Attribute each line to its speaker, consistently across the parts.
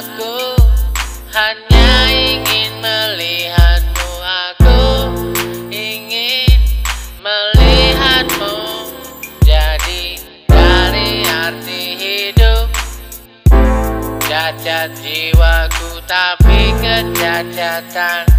Speaker 1: Aku hanya ingin melihatmu. Aku ingin melihatmu. Jadi dari arti hidup Cacat jiwaku tapi kecacatan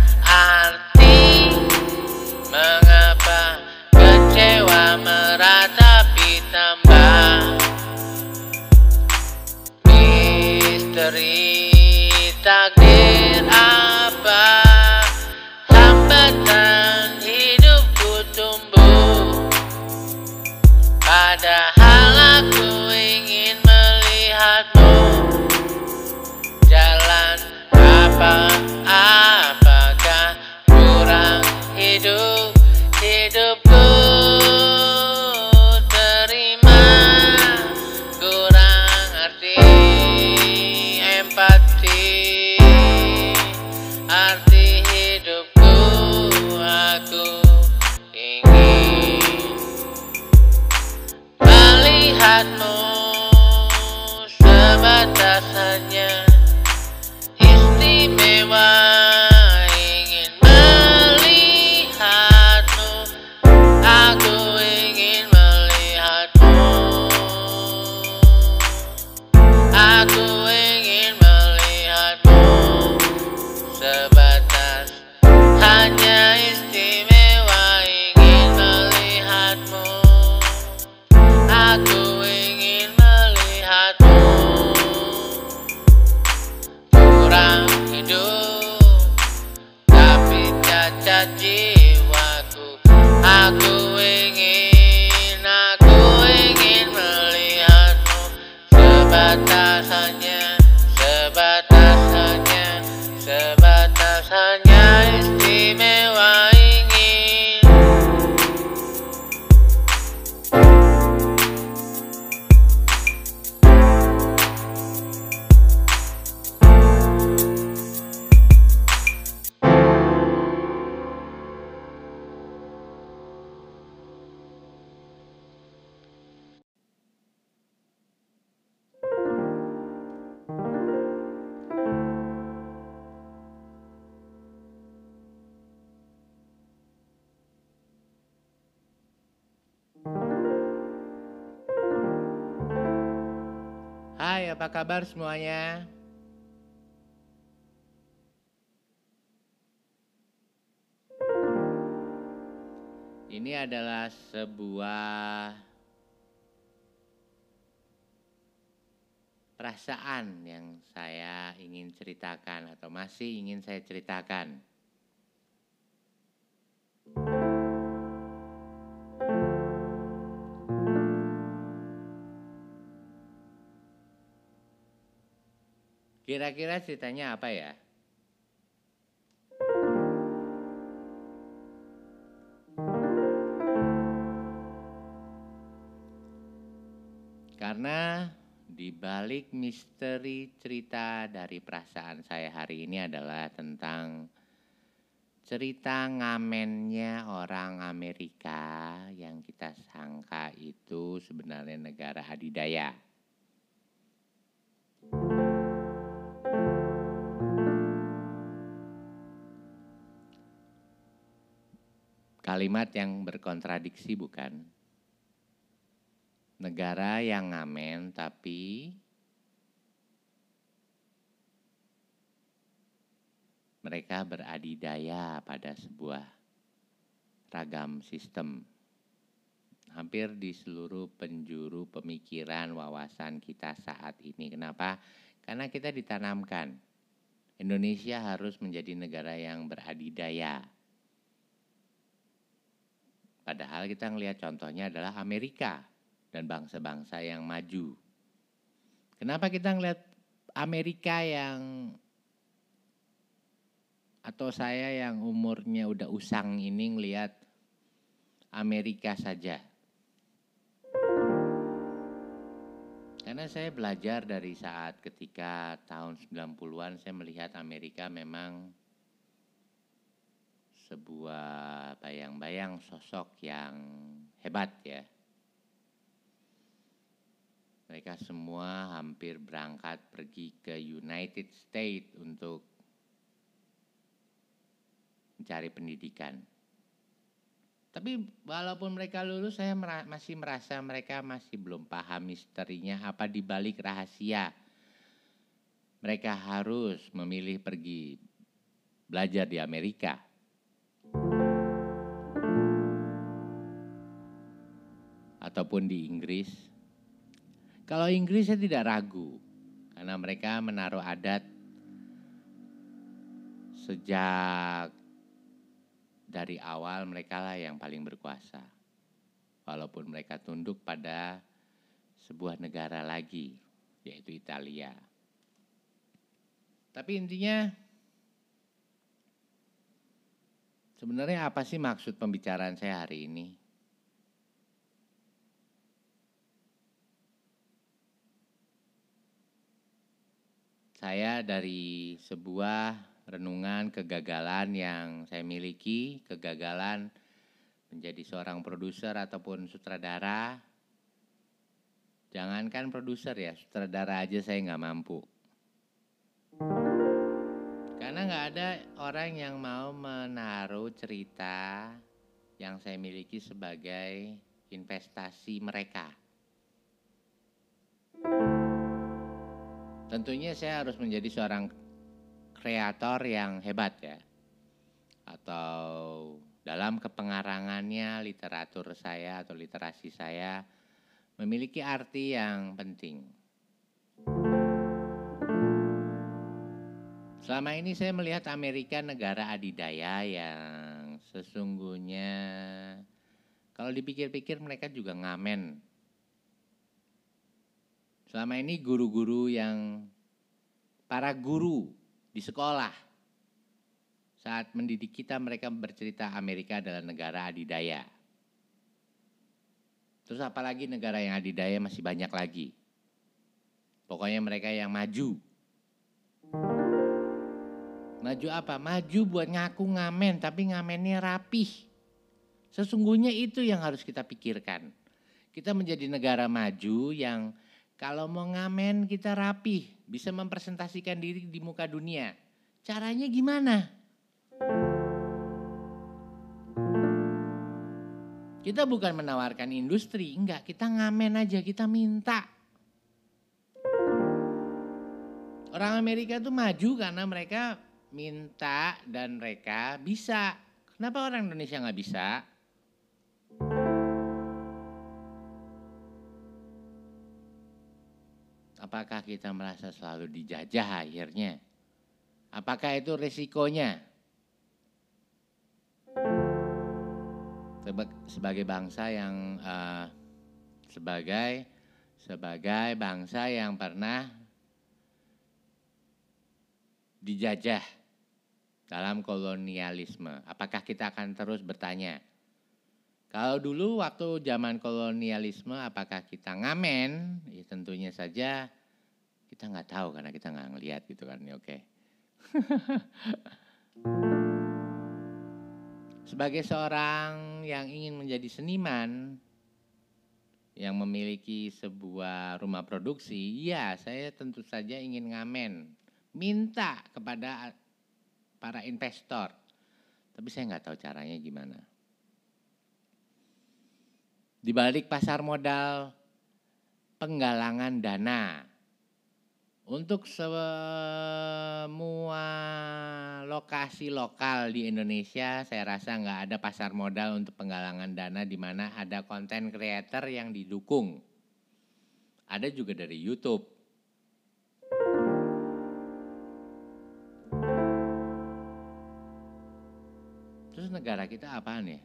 Speaker 1: Bye. Apa kabar semuanya? Ini adalah sebuah perasaan yang saya ingin ceritakan atau masih ingin saya ceritakan. Kira-kira ceritanya apa ya? Karena di balik misteri cerita dari perasaan saya hari ini adalah tentang cerita ngamennya orang Amerika yang kita sangka itu sebenarnya negara adidaya. Kalimat yang berkontradiksi bukan? Negara yang ngamen tapi mereka beradidaya pada sebuah ragam sistem. Hampir di seluruh penjuru pemikiran wawasan kita saat ini. Kenapa? Karena kita ditanamkan Indonesia harus menjadi negara yang beradidaya Padahal kita ngelihat contohnya adalah Amerika dan bangsa-bangsa yang maju. Kenapa kita ngelihat Amerika yang atau saya yang umurnya udah usang ini ngelihat Amerika saja. Karena saya belajar dari saat ketika tahun 90-an saya melihat Amerika memang sebuah bayang-bayang sosok yang hebat ya. Mereka semua hampir berangkat pergi ke United States untuk mencari pendidikan. Tapi walaupun mereka lulus, saya masih merasa mereka masih belum paham misterinya apa di balik rahasia. Mereka harus memilih pergi belajar di Amerika ataupun di Inggris. Kalau Inggris saya tidak ragu karena mereka menaruh adat sejak dari awal mereka lah yang paling berkuasa. Walaupun mereka tunduk pada sebuah negara lagi yaitu Italia. Tapi intinya sebenarnya apa sih maksud pembicaraan saya hari ini? Saya dari sebuah renungan kegagalan yang saya miliki, kegagalan menjadi seorang produser ataupun sutradara. Jangankan produser ya, sutradara aja saya nggak mampu. Karena nggak ada orang yang mau menaruh cerita yang saya miliki sebagai investasi mereka. Tentunya saya harus menjadi seorang kreator yang hebat ya. Atau dalam kepengarangannya literatur saya atau literasi saya memiliki arti yang penting. Selama ini saya melihat Amerika negara adidaya yang sesungguhnya kalau dipikir-pikir mereka juga ngamen Selama ini guru-guru yang para guru di sekolah saat mendidik kita mereka bercerita Amerika adalah negara adidaya. Terus apalagi negara yang adidaya masih banyak lagi. Pokoknya mereka yang maju. Maju apa? Maju buat ngaku ngamen, tapi ngamennya rapih. Sesungguhnya itu yang harus kita pikirkan. Kita menjadi negara maju yang kalau mau ngamen kita rapih, bisa mempresentasikan diri di muka dunia. Caranya gimana? Kita bukan menawarkan industri, enggak, kita ngamen aja, kita minta. Orang Amerika tuh maju karena mereka minta dan mereka bisa. Kenapa orang Indonesia nggak bisa? Apakah kita merasa selalu dijajah akhirnya? Apakah itu resikonya? Sebagai bangsa yang uh, sebagai sebagai bangsa yang pernah dijajah dalam kolonialisme. Apakah kita akan terus bertanya, Kalau dulu waktu zaman kolonialisme apakah kita ngamen? Ya tentunya saja kita nggak tahu karena kita nggak ngelihat gitu kan. Ya, Oke. Sebagai seorang yang ingin menjadi seniman yang memiliki sebuah rumah produksi, ya saya tentu saja ingin ngamen, minta kepada para investor. Tapi saya nggak tahu caranya gimana. Di balik pasar modal penggalangan dana untuk semua lokasi lokal di Indonesia, saya rasa nggak ada pasar modal untuk penggalangan dana di mana ada konten creator yang didukung. Ada juga dari YouTube. Terus negara kita apaan ya?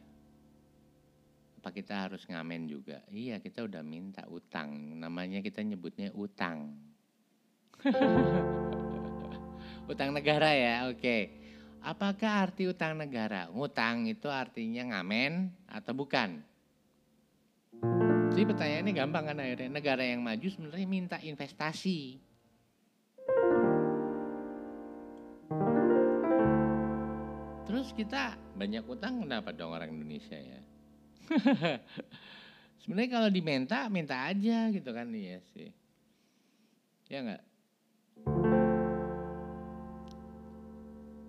Speaker 1: Apa kita harus ngamen juga? Iya, kita udah minta utang. Namanya kita nyebutnya utang. utang negara ya, oke. Apakah arti utang negara? Ngutang itu artinya ngamen atau bukan? Jadi pertanyaannya gampang kan akhirnya. Negara yang maju sebenarnya minta investasi. Terus kita banyak utang kenapa dong orang Indonesia ya? sebenarnya kalau diminta, minta aja gitu kan iya sih. Ya enggak?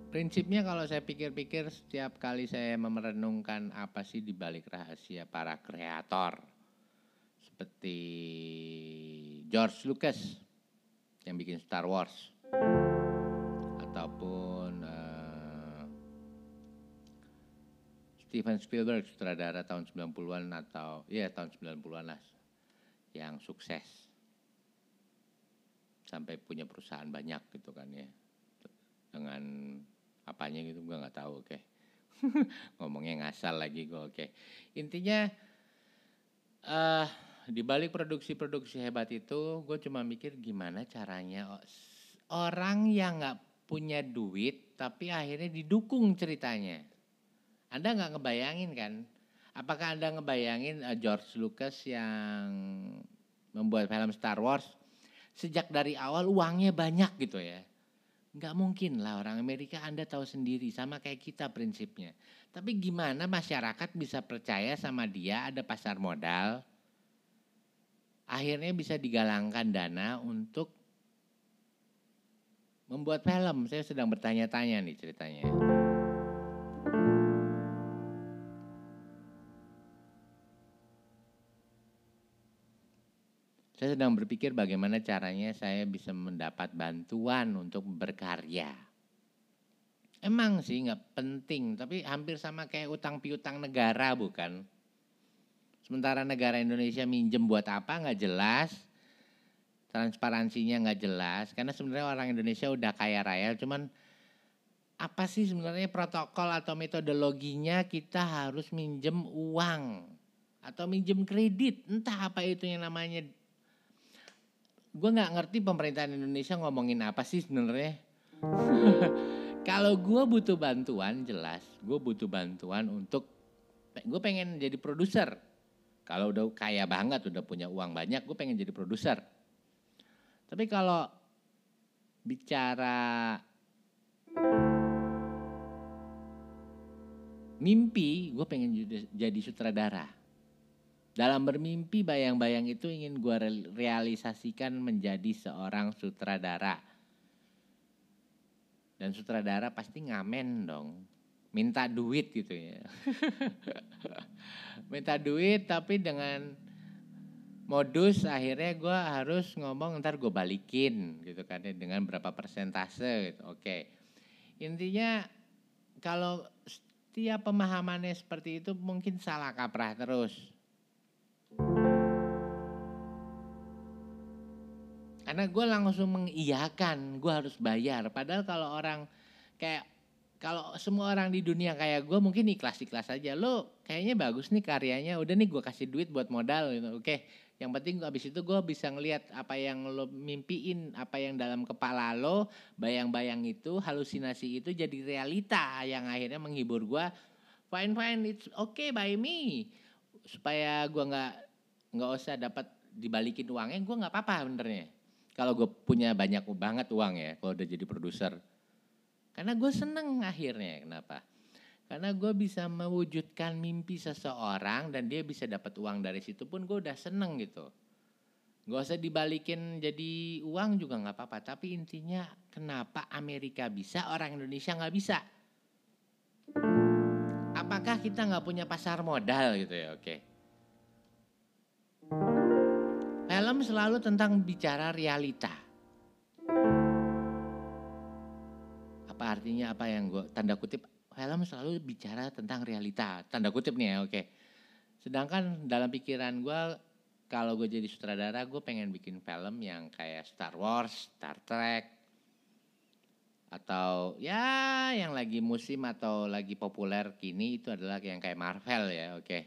Speaker 1: Prinsipnya kalau saya pikir-pikir setiap kali saya merenungkan apa sih di balik rahasia para kreator seperti George Lucas yang bikin Star Wars ataupun uh, Steven Spielberg sutradara tahun 90-an atau ya tahun 90-an lah yang sukses. Sampai punya perusahaan banyak gitu kan ya dengan apanya gitu gue nggak tahu oke okay. ngomongnya ngasal lagi gue oke okay. intinya uh, di balik produksi-produksi hebat itu gue cuma mikir gimana caranya orang yang nggak punya duit tapi akhirnya didukung ceritanya anda nggak ngebayangin kan apakah anda ngebayangin uh, George Lucas yang membuat film Star Wars sejak dari awal uangnya banyak gitu ya Nggak mungkin lah orang Amerika Anda tahu sendiri sama kayak kita prinsipnya. Tapi gimana masyarakat bisa percaya sama dia ada pasar modal? Akhirnya bisa digalangkan dana untuk membuat film. Saya sedang bertanya-tanya nih ceritanya. Saya sedang berpikir bagaimana caranya saya bisa mendapat bantuan untuk berkarya. Emang sih nggak penting, tapi hampir sama kayak utang piutang negara bukan? Sementara negara Indonesia minjem buat apa nggak jelas, transparansinya nggak jelas. Karena sebenarnya orang Indonesia udah kaya raya, cuman apa sih sebenarnya protokol atau metodologinya kita harus minjem uang atau minjem kredit, entah apa itu yang namanya gue nggak ngerti pemerintahan Indonesia ngomongin apa sih sebenarnya. Kalau gue butuh bantuan jelas, gue butuh bantuan untuk gue pengen jadi produser. Kalau udah kaya banget, udah punya uang banyak, gue pengen jadi produser. Tapi kalau bicara mimpi, gue pengen jadi sutradara. Dalam bermimpi bayang-bayang itu ingin gue realisasikan menjadi seorang sutradara. Dan sutradara pasti ngamen dong. Minta duit gitu ya. Minta duit tapi dengan modus akhirnya gue harus ngomong ntar gue balikin gitu kan ya dengan berapa persentase gitu. Oke. Intinya kalau setiap pemahamannya seperti itu mungkin salah kaprah terus Karena gue langsung mengiyakan, gue harus bayar. Padahal kalau orang kayak kalau semua orang di dunia kayak gue mungkin ikhlas-ikhlas aja. Lo kayaknya bagus nih karyanya, udah nih gue kasih duit buat modal gitu. Oke, yang penting abis itu gue bisa ngelihat apa yang lo mimpiin, apa yang dalam kepala lo, bayang-bayang itu, halusinasi itu jadi realita yang akhirnya menghibur gue. Fine fine, it's okay by me. supaya gue nggak nggak usah dapat dibalikin uangnya gue nggak apa-apa benernya kalau gue punya banyak banget uang ya kalau udah jadi produser karena gue seneng akhirnya kenapa karena gue bisa mewujudkan mimpi seseorang dan dia bisa dapat uang dari situ pun gue udah seneng gitu Gak usah dibalikin jadi uang juga nggak apa-apa. Tapi intinya kenapa Amerika bisa, orang Indonesia nggak bisa? Apakah kita nggak punya pasar modal gitu ya? Oke. Film selalu tentang bicara realita. Apa artinya apa yang gue tanda kutip film selalu bicara tentang realita. Tanda kutip nih ya, oke. Sedangkan dalam pikiran gue kalau gue jadi sutradara gue pengen bikin film yang kayak Star Wars, Star Trek, atau ya yang lagi musim atau lagi populer kini itu adalah yang kayak Marvel ya, oke. Okay.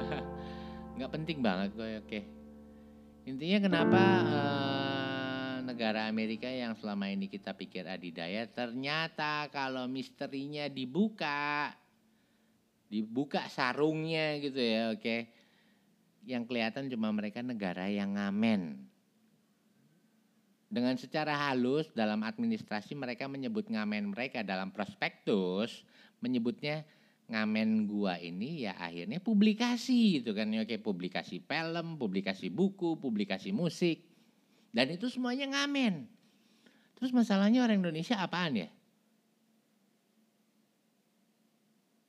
Speaker 1: Nggak penting banget gue, oke. Okay. Intinya kenapa uh, negara Amerika yang selama ini kita pikir adidaya, ternyata kalau misterinya dibuka, dibuka sarungnya gitu ya, oke. Okay yang kelihatan cuma mereka negara yang ngamen. Dengan secara halus dalam administrasi mereka menyebut ngamen mereka dalam prospektus menyebutnya ngamen gua ini ya akhirnya publikasi gitu kan ya kayak publikasi film, publikasi buku, publikasi musik. Dan itu semuanya ngamen. Terus masalahnya orang Indonesia apaan ya?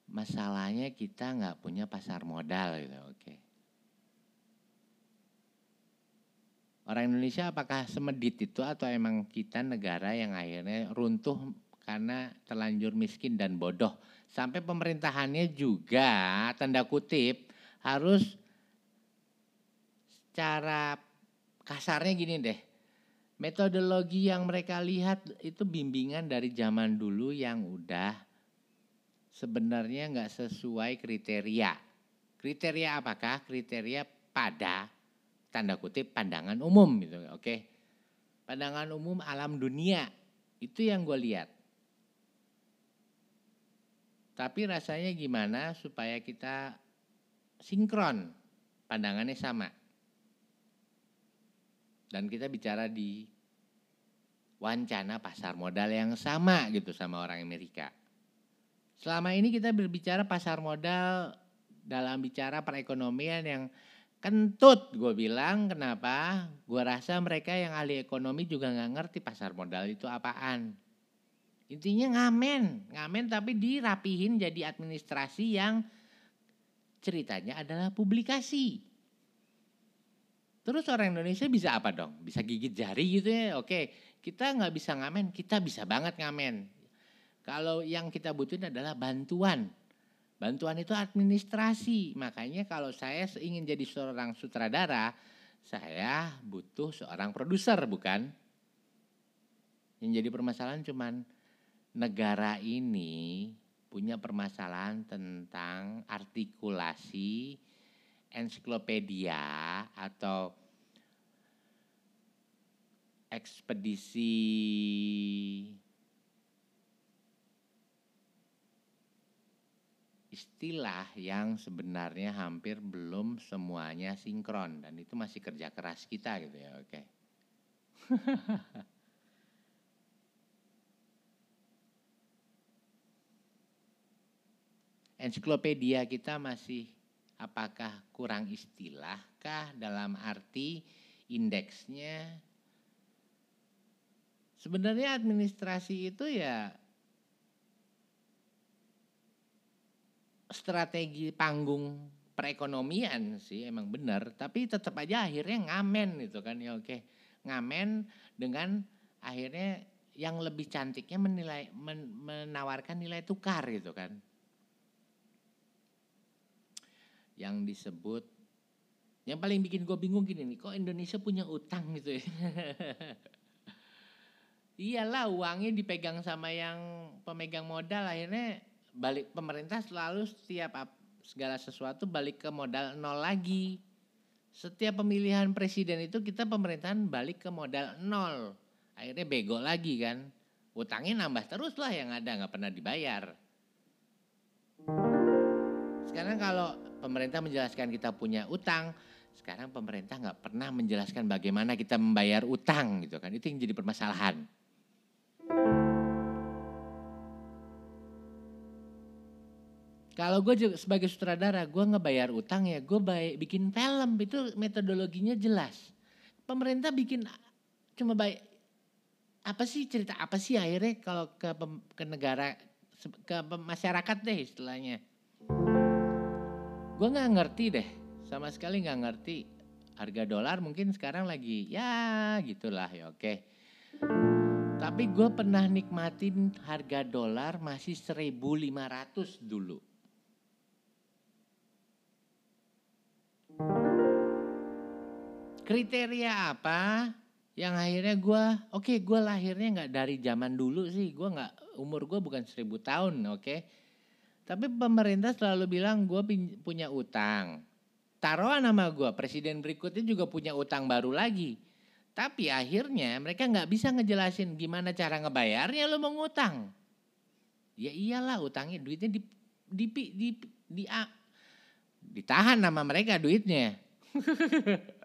Speaker 1: Masalahnya kita nggak punya pasar modal gitu, oke. Orang Indonesia apakah semedit itu atau emang kita negara yang akhirnya runtuh karena terlanjur miskin dan bodoh. Sampai pemerintahannya juga tanda kutip harus secara kasarnya gini deh. Metodologi yang mereka lihat itu bimbingan dari zaman dulu yang udah sebenarnya nggak sesuai kriteria. Kriteria apakah? Kriteria pada tanda kutip pandangan umum gitu oke okay? pandangan umum alam dunia itu yang gue lihat tapi rasanya gimana supaya kita sinkron? Pandangannya sama. Dan kita bicara di wancana pasar modal yang sama gitu sama orang Amerika. Selama ini kita berbicara pasar modal dalam bicara perekonomian yang kentut gue bilang. Kenapa? Gue rasa mereka yang ahli ekonomi juga nggak ngerti pasar modal itu apaan intinya ngamen ngamen tapi dirapihin jadi administrasi yang ceritanya adalah publikasi. Terus orang Indonesia bisa apa dong? Bisa gigit jari gitu ya? Oke kita nggak bisa ngamen kita bisa banget ngamen. Kalau yang kita butuhin adalah bantuan. Bantuan itu administrasi. Makanya kalau saya ingin jadi seorang sutradara, saya butuh seorang produser, bukan? Yang jadi permasalahan cuman negara ini punya permasalahan tentang artikulasi ensiklopedia atau ekspedisi istilah yang sebenarnya hampir belum semuanya sinkron. Dan itu masih kerja keras kita gitu ya oke ensiklopedia kita masih apakah kurang istilah kah dalam arti indeksnya sebenarnya administrasi itu ya strategi panggung perekonomian sih emang benar, tapi tetap aja akhirnya ngamen itu kan ya oke. Ngamen dengan akhirnya yang lebih cantiknya menilai men, menawarkan nilai tukar gitu kan. Yang disebut yang paling bikin gue bingung gini nih, kok Indonesia punya utang gitu ya. Iyalah uangnya dipegang sama yang pemegang modal akhirnya balik pemerintah selalu setiap segala sesuatu balik ke modal nol lagi. Setiap pemilihan presiden itu kita pemerintahan balik ke modal nol. Akhirnya bego lagi kan. Utangnya nambah terus lah yang ada nggak pernah dibayar. Sekarang kalau pemerintah menjelaskan kita punya utang, sekarang pemerintah nggak pernah menjelaskan bagaimana kita membayar utang gitu kan. Itu yang jadi permasalahan. Kalau gue sebagai sutradara, gue ngebayar utang ya, gue baik bikin film itu metodologinya jelas. Pemerintah bikin cuma baik apa sih cerita apa sih akhirnya kalau ke ke negara ke masyarakat deh istilahnya. Gue nggak ngerti deh, sama sekali nggak ngerti harga dolar mungkin sekarang lagi ya gitulah ya oke. Tapi gue pernah nikmatin harga dolar masih 1500 dulu. Kriteria apa yang akhirnya gue, oke okay, gue lahirnya nggak dari zaman dulu sih, gue nggak umur gue bukan seribu tahun, oke. Okay? Tapi pemerintah selalu bilang gue punya utang. Taruhan nama gue, presiden berikutnya juga punya utang baru lagi. Tapi akhirnya mereka nggak bisa ngejelasin gimana cara ngebayarnya lo mau ngutang. Ya iyalah utangnya duitnya di, di, di, di, di, di ditahan nama mereka duitnya.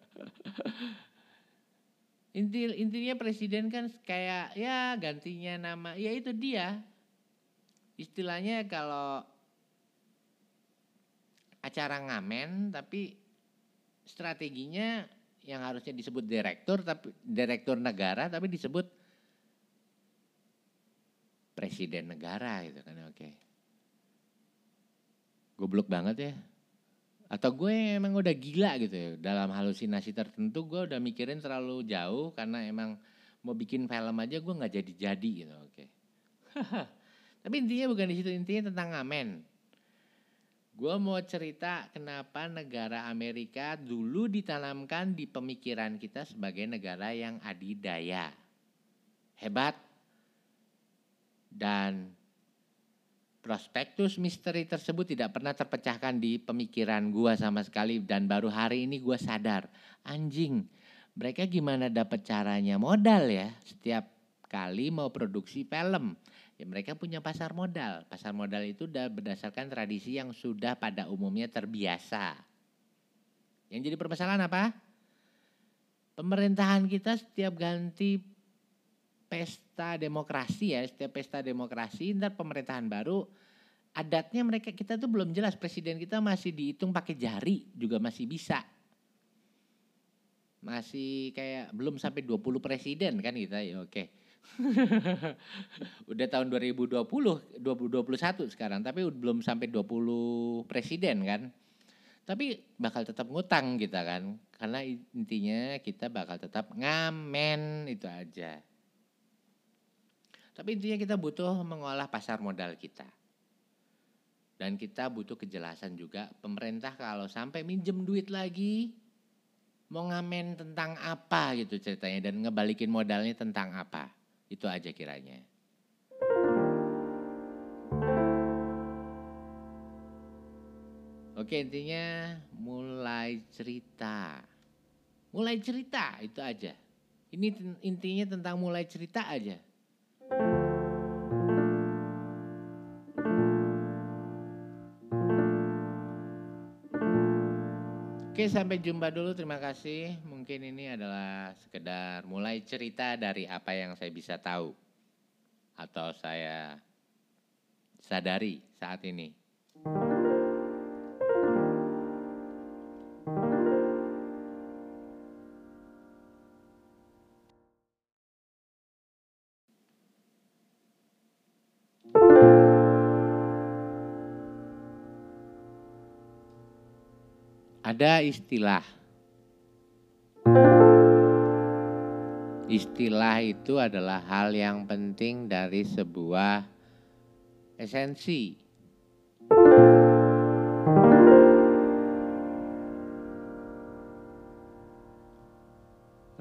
Speaker 1: Inti, intinya presiden kan kayak ya gantinya nama, ya itu dia. Istilahnya kalau acara ngamen tapi strateginya yang harusnya disebut direktur tapi direktur negara tapi disebut presiden negara gitu kan oke. Goblok banget ya. Atau gue emang udah gila gitu ya. Dalam halusinasi tertentu gue udah mikirin terlalu jauh karena emang mau bikin film aja gue nggak jadi-jadi gitu. Oke. Tapi intinya bukan di situ, intinya tentang ngamen. Gue mau cerita kenapa negara Amerika dulu ditanamkan di pemikiran kita sebagai negara yang adidaya. Hebat dan Prospektus misteri tersebut tidak pernah terpecahkan di pemikiran gua sama sekali dan baru hari ini gua sadar, anjing, mereka gimana dapat caranya modal ya setiap kali mau produksi film. Ya mereka punya pasar modal. Pasar modal itu berdasarkan tradisi yang sudah pada umumnya terbiasa. Yang jadi permasalahan apa? Pemerintahan kita setiap ganti pesta demokrasi ya, setiap pesta demokrasi, ntar pemerintahan baru adatnya mereka kita tuh belum jelas presiden kita masih dihitung pakai jari juga masih bisa. Masih kayak belum sampai 20 presiden kan kita ya oke. Udah tahun 2020, 2021 sekarang tapi belum sampai 20 presiden kan. Tapi bakal tetap ngutang kita kan. Karena intinya kita bakal tetap ngamen itu aja. Tapi intinya kita butuh mengolah pasar modal kita. Dan kita butuh kejelasan juga pemerintah kalau sampai minjem duit lagi mau ngamen tentang apa gitu ceritanya dan ngebalikin modalnya tentang apa. Itu aja kiranya. Oke intinya mulai cerita. Mulai cerita itu aja. Ini intinya tentang mulai cerita aja. Oke sampai jumpa dulu terima kasih. Mungkin ini adalah sekedar mulai cerita dari apa yang saya bisa tahu. Atau saya sadari saat ini. Ada istilah. Istilah itu adalah hal yang penting dari sebuah esensi.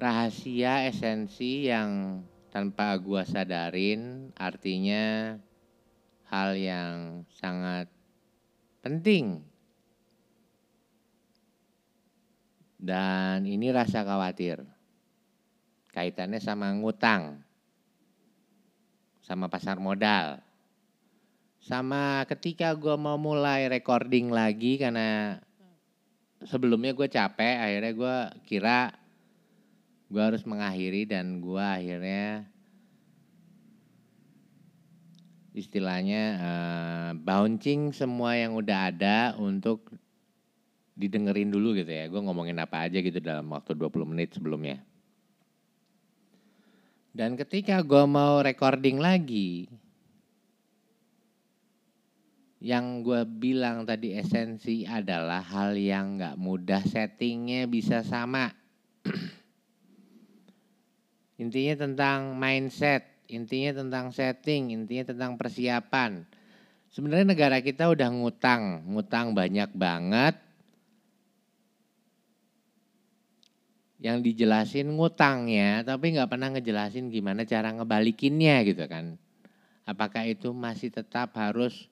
Speaker 1: Rahasia esensi yang tanpa gua sadarin artinya hal yang sangat penting Dan ini rasa khawatir. Kaitannya sama ngutang. Sama pasar modal. sama ketika gue mau mulai recording lagi karena sebelumnya gue capek akhirnya gue kira gue harus mengakhiri dan gue akhirnya istilahnya uh, bouncing semua yang udah ada untuk didengerin dulu gitu ya. Gue ngomongin apa aja gitu dalam waktu 20 menit sebelumnya. Dan ketika gue mau recording lagi, yang gue bilang tadi esensi adalah hal yang gak mudah settingnya bisa sama. Intinya tentang mindset, intinya tentang setting, intinya tentang persiapan. Sebenarnya negara kita udah ngutang, ngutang banyak banget. Yang dijelasin ngutangnya, tapi nggak pernah ngejelasin gimana cara ngebalikinnya gitu kan. Apakah itu masih tetap harus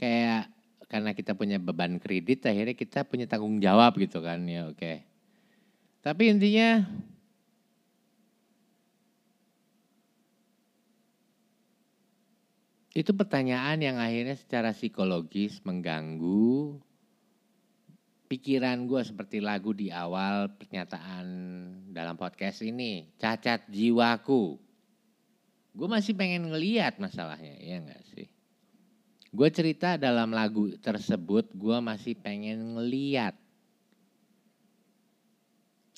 Speaker 1: kayak karena kita punya beban kredit, akhirnya kita punya tanggung jawab gitu kan ya oke. Tapi intinya Itu pertanyaan yang akhirnya secara psikologis mengganggu pikiran gue seperti lagu di awal pernyataan dalam podcast ini. Cacat jiwaku. Gue masih pengen ngeliat masalahnya, ya gak sih? Gue cerita dalam lagu tersebut, gue masih pengen ngeliat.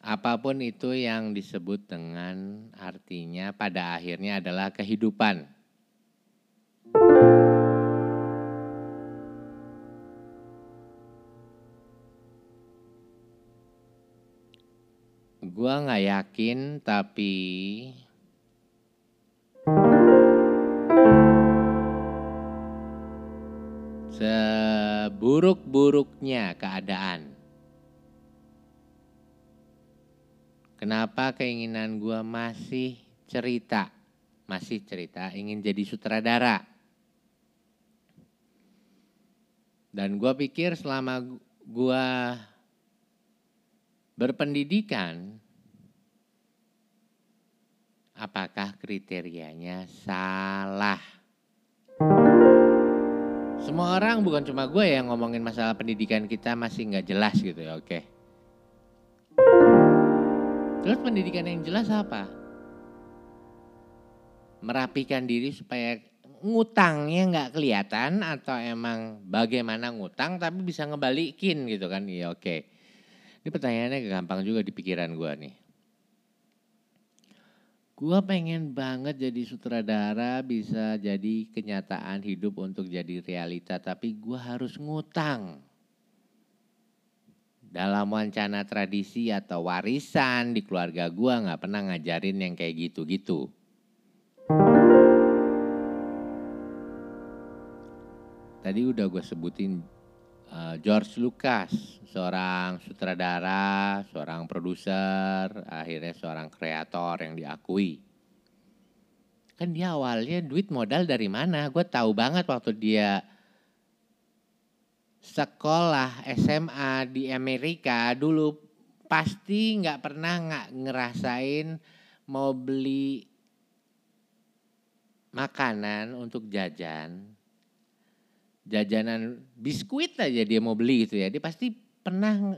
Speaker 1: Apa pun itu yang disebut dengan artinya pada akhirnya adalah kehidupan Gua nggak yakin tapi seburuk-buruknya keadaan. Kenapa keinginan gua masih cerita, masih cerita ingin jadi sutradara. Dan gue pikir selama gue berpendidikan, apakah kriterianya salah? Semua orang bukan cuma gue yang ngomongin masalah pendidikan kita masih nggak jelas gitu ya, oke. Terus pendidikan yang jelas apa? Merapikan diri supaya ngutangnya nggak kelihatan atau emang bagaimana ngutang tapi bisa ngebalikin gitu kan iya oke ini pertanyaannya gampang juga di pikiran gue nih gue pengen banget jadi sutradara bisa jadi kenyataan hidup untuk jadi realita tapi gue harus ngutang dalam wacana tradisi atau warisan di keluarga gue nggak pernah ngajarin yang kayak gitu-gitu. Tadi udah gue sebutin uh, George Lucas, seorang sutradara, seorang produser, akhirnya seorang kreator yang diakui. Kan dia awalnya duit modal dari mana? Gue tahu banget waktu dia sekolah SMA di Amerika dulu pasti nggak pernah nggak ngerasain mau beli makanan untuk jajan jajanan biskuit aja dia mau beli gitu ya, dia pasti pernah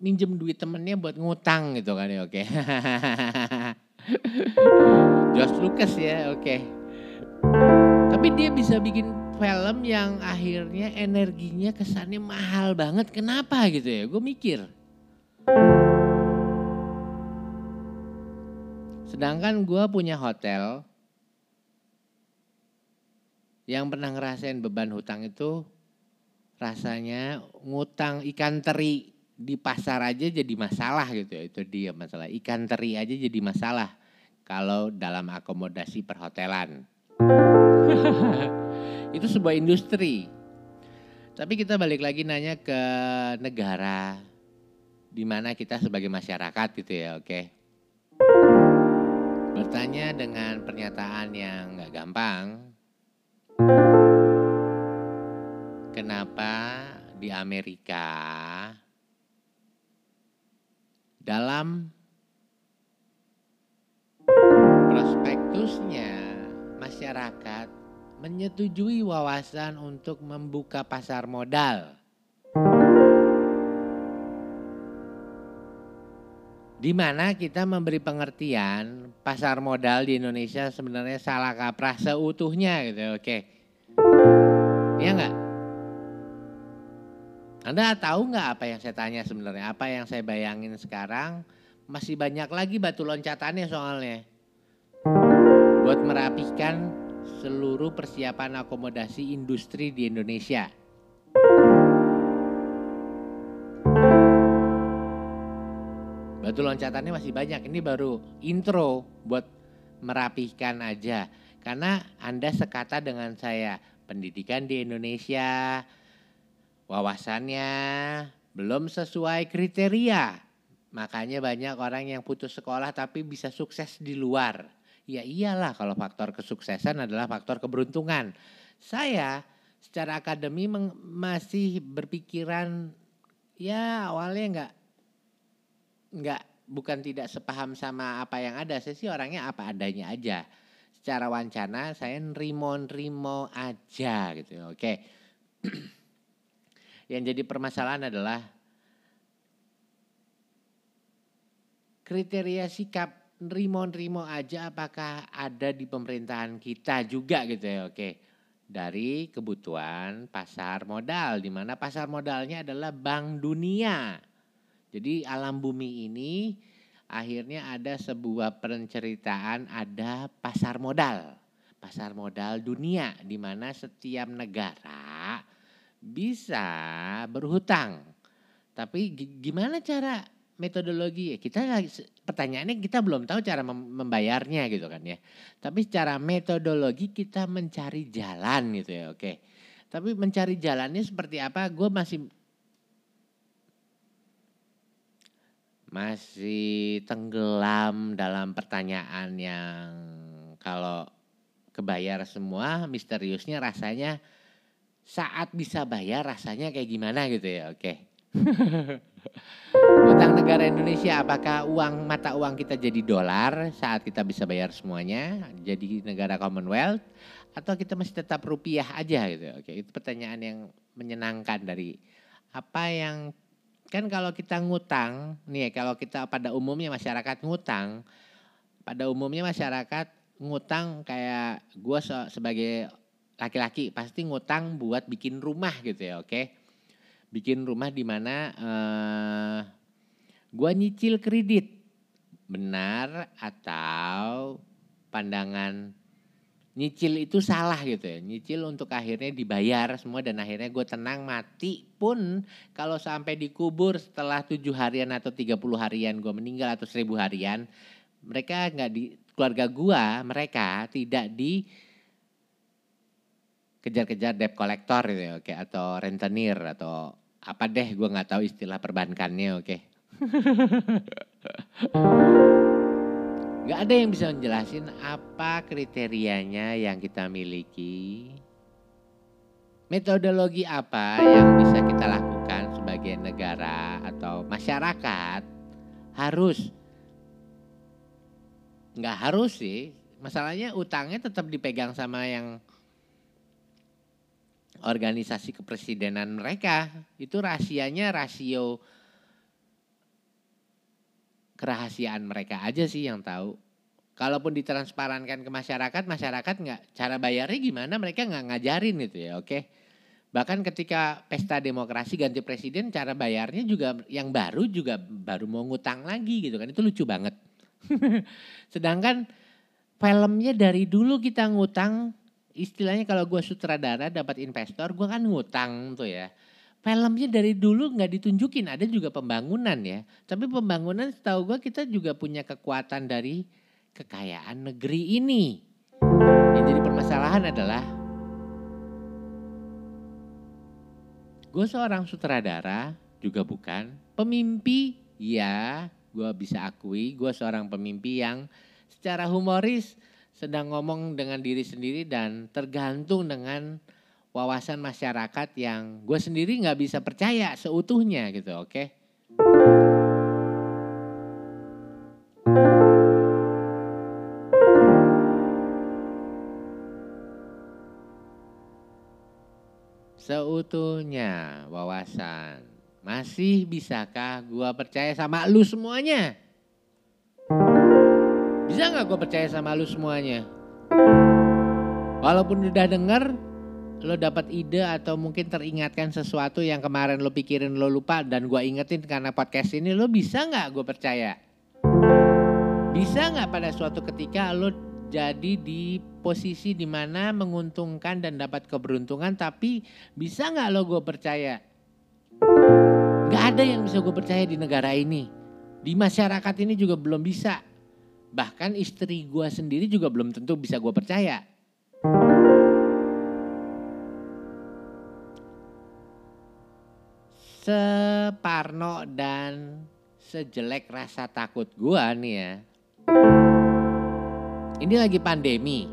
Speaker 1: minjem duit temennya buat ngutang gitu kan ya oke. Okay. Lucas ya oke. Tapi dia bisa bikin film yang akhirnya energinya kesannya mahal banget. Kenapa gitu ya? Gue mikir. Sedangkan gue punya hotel yang pernah ngerasain beban hutang itu rasanya ngutang ikan teri di pasar aja jadi masalah gitu ya. Itu dia masalah. Ikan teri aja jadi masalah kalau dalam akomodasi perhotelan. itu sebuah industri. Tapi kita balik lagi nanya ke negara di mana kita sebagai masyarakat gitu ya, oke. Bertanya dengan pernyataan yang nggak gampang, Kenapa di Amerika dalam prospektusnya masyarakat menyetujui wawasan untuk membuka pasar modal. Di mana kita memberi pengertian pasar modal di Indonesia sebenarnya salah kaprah seutuhnya gitu, oke. Iya nggak? Anda tahu nggak apa yang saya tanya sebenarnya? Apa yang saya bayangin sekarang? Masih banyak lagi batu loncatannya soalnya. Buat merapihkan seluruh persiapan akomodasi industri di Indonesia. Batu loncatannya masih banyak. Ini baru intro buat merapihkan aja. Karena Anda sekata dengan saya, pendidikan di Indonesia, wawasannya belum sesuai kriteria. Makanya banyak orang yang putus sekolah tapi bisa sukses di luar. Ya iyalah kalau faktor kesuksesan adalah faktor keberuntungan. Saya secara akademi masih berpikiran ya awalnya enggak nggak bukan tidak sepaham sama apa yang ada. Saya sih orangnya apa adanya aja. Secara wancana saya nerimo-nerimo aja gitu. Oke. yang jadi permasalahan adalah kriteria sikap nerimo-nerimo aja apakah ada di pemerintahan kita juga gitu ya. Oke. Dari kebutuhan pasar modal di mana pasar modalnya adalah Bank Dunia. Jadi alam bumi ini akhirnya ada sebuah penceritaan ada pasar modal. Pasar modal dunia di mana setiap negara bisa berhutang. Tapi gimana cara metodologi ya kita pertanyaannya kita belum tahu cara membayarnya gitu kan ya. Tapi secara metodologi kita mencari jalan gitu ya oke. Tapi mencari jalannya seperti apa gue masih masih tenggelam dalam pertanyaan yang kalau kebayar semua misteriusnya rasanya saat bisa bayar rasanya kayak gimana gitu ya oke. Utang negara Indonesia apakah uang mata uang kita jadi dolar saat kita bisa bayar semuanya jadi negara Commonwealth atau kita masih tetap rupiah aja gitu oke. Itu pertanyaan yang menyenangkan dari apa yang kan kalau kita ngutang, nih kalau kita pada umumnya masyarakat ngutang, pada umumnya masyarakat ngutang kayak gue sebagai laki-laki pasti ngutang buat bikin rumah gitu ya, oke? Bikin rumah di mana eh, gue nyicil kredit, benar atau pandangan nyicil itu salah gitu ya. Nyicil untuk akhirnya dibayar semua dan akhirnya gue tenang mati pun kalau sampai dikubur setelah tujuh harian atau 30 harian gue meninggal atau seribu harian. Mereka nggak di keluarga gue mereka tidak di kejar-kejar debt collector gitu ya oke atau rentenir atau apa deh gue nggak tahu istilah perbankannya oke. Gak ada yang bisa menjelasin apa kriterianya yang kita miliki. Metodologi apa yang bisa kita lakukan sebagai negara atau masyarakat harus. Nggak harus sih, masalahnya utangnya tetap dipegang sama yang organisasi kepresidenan mereka. Itu rahasianya rasio kerahasiaan mereka aja sih yang tahu. Kalaupun ditransparankan ke masyarakat, masyarakat nggak cara bayarnya gimana mereka nggak ngajarin itu ya, oke? Bahkan ketika pesta demokrasi ganti presiden, cara bayarnya juga yang baru juga baru mau ngutang lagi gitu kan, itu lucu banget. Sedangkan filmnya dari dulu kita ngutang, istilahnya kalau gue sutradara dapat investor, gue kan ngutang tuh ya filmnya dari dulu nggak ditunjukin ada juga pembangunan ya. Tapi pembangunan setahu gue kita juga punya kekuatan dari kekayaan negeri ini. Yang jadi permasalahan adalah gue seorang sutradara juga bukan pemimpi ya gue bisa akui gue seorang pemimpi yang secara humoris sedang ngomong dengan diri sendiri dan tergantung dengan wawasan masyarakat yang gue sendiri nggak bisa percaya seutuhnya gitu, oke? Okay? seutuhnya wawasan. Masih bisakah gue percaya sama lu semuanya? Bisa nggak gue percaya sama lu semuanya? Walaupun udah denger, lo dapat ide atau mungkin teringatkan sesuatu yang kemarin lo pikirin lo lupa dan gue ingetin karena podcast ini lo bisa nggak gue percaya? Bisa nggak pada suatu ketika lo jadi di posisi di mana menguntungkan dan dapat keberuntungan tapi bisa nggak lo gue percaya? Gak ada yang bisa gue percaya di negara ini. Di masyarakat ini juga belum bisa. Bahkan istri gue sendiri juga belum tentu bisa gue percaya. Separno dan sejelek rasa takut gue nih ya. Ini lagi pandemi.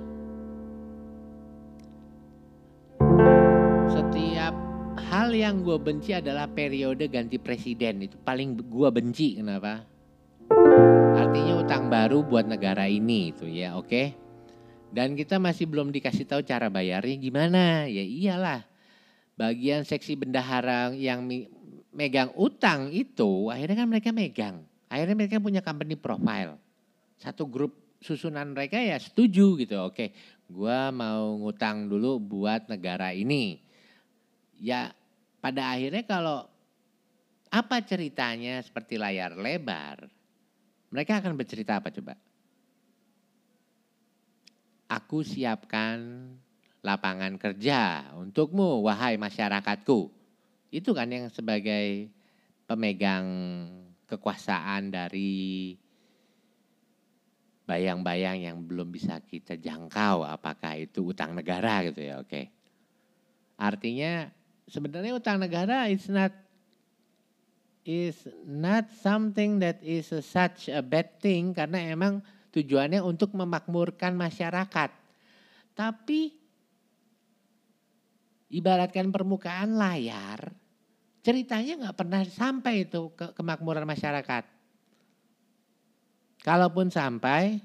Speaker 1: Setiap hal yang gue benci adalah periode ganti presiden. Itu paling gue benci kenapa? Artinya utang baru buat negara ini itu ya oke. Dan kita masih belum dikasih tahu cara bayarnya gimana. Ya iyalah. Bagian seksi bendahara yang megang utang itu akhirnya kan mereka megang. Akhirnya mereka punya company profile. Satu grup susunan mereka ya setuju gitu. Oke, gua mau ngutang dulu buat negara ini. Ya pada akhirnya kalau apa ceritanya seperti layar lebar, mereka akan bercerita apa coba? Aku siapkan lapangan kerja untukmu, wahai masyarakatku. Itu kan yang sebagai pemegang kekuasaan dari bayang-bayang yang belum bisa kita jangkau apakah itu utang negara gitu ya, oke. Artinya sebenarnya utang negara is not is not something that is a, such a bad thing karena emang tujuannya untuk memakmurkan masyarakat. Tapi ibaratkan permukaan layar, ceritanya nggak pernah sampai itu ke kemakmuran masyarakat. Kalaupun sampai,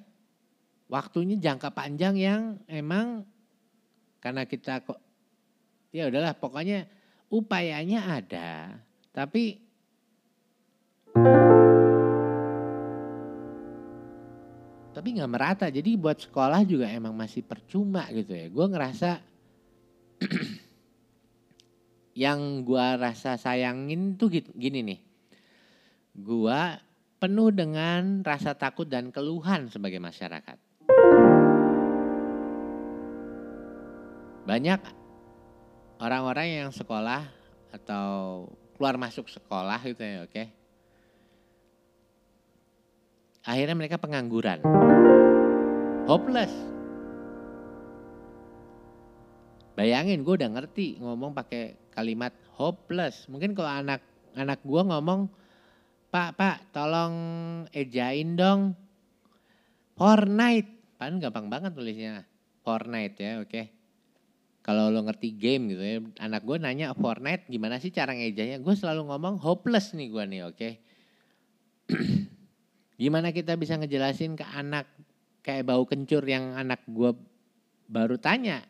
Speaker 1: waktunya jangka panjang yang emang karena kita kok ya udahlah pokoknya upayanya ada, tapi tapi nggak merata. Jadi buat sekolah juga emang masih percuma gitu ya. Gue ngerasa yang gue rasa sayangin tuh gini nih. Gue penuh dengan rasa takut dan keluhan sebagai masyarakat. Banyak orang-orang yang sekolah atau keluar masuk sekolah gitu ya, oke. Okay? Akhirnya mereka pengangguran. Hopeless. Bayangin gue udah ngerti ngomong pakai kalimat hopeless. Mungkin kalau anak anak gue ngomong, Pak, Pak, tolong ejain dong Fortnite. Pan gampang banget tulisnya. Fortnite ya, oke. Okay. Kalau lo ngerti game gitu ya, anak gue nanya Fortnite gimana sih cara ngejanya? Gue selalu ngomong hopeless nih gue nih, oke. Okay? Gimana kita bisa ngejelasin ke anak kayak bau kencur yang anak gue baru tanya.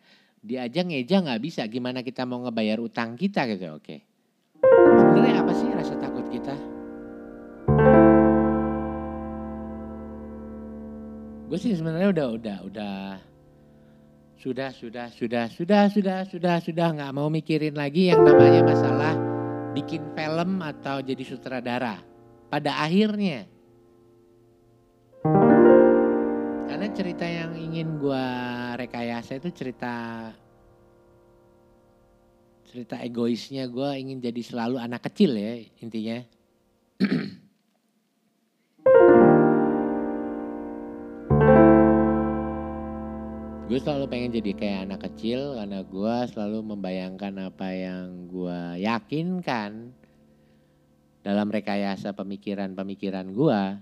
Speaker 1: Dia aja ngeja nggak bisa. Gimana kita mau ngebayar utang kita gitu. Oke. Sebenarnya apa sih rasa takut kita? Gue sih sebenarnya udah udah udah sudah sudah sudah sudah sudah sudah sudah nggak mau mikirin lagi yang namanya masalah bikin film atau jadi sutradara. Pada akhirnya karena cerita yang ingin gue rekayasa itu cerita cerita egoisnya gue ingin jadi selalu anak kecil ya intinya. gue selalu pengen jadi kayak anak kecil karena gue selalu membayangkan apa yang gue yakinkan dalam rekayasa pemikiran-pemikiran gue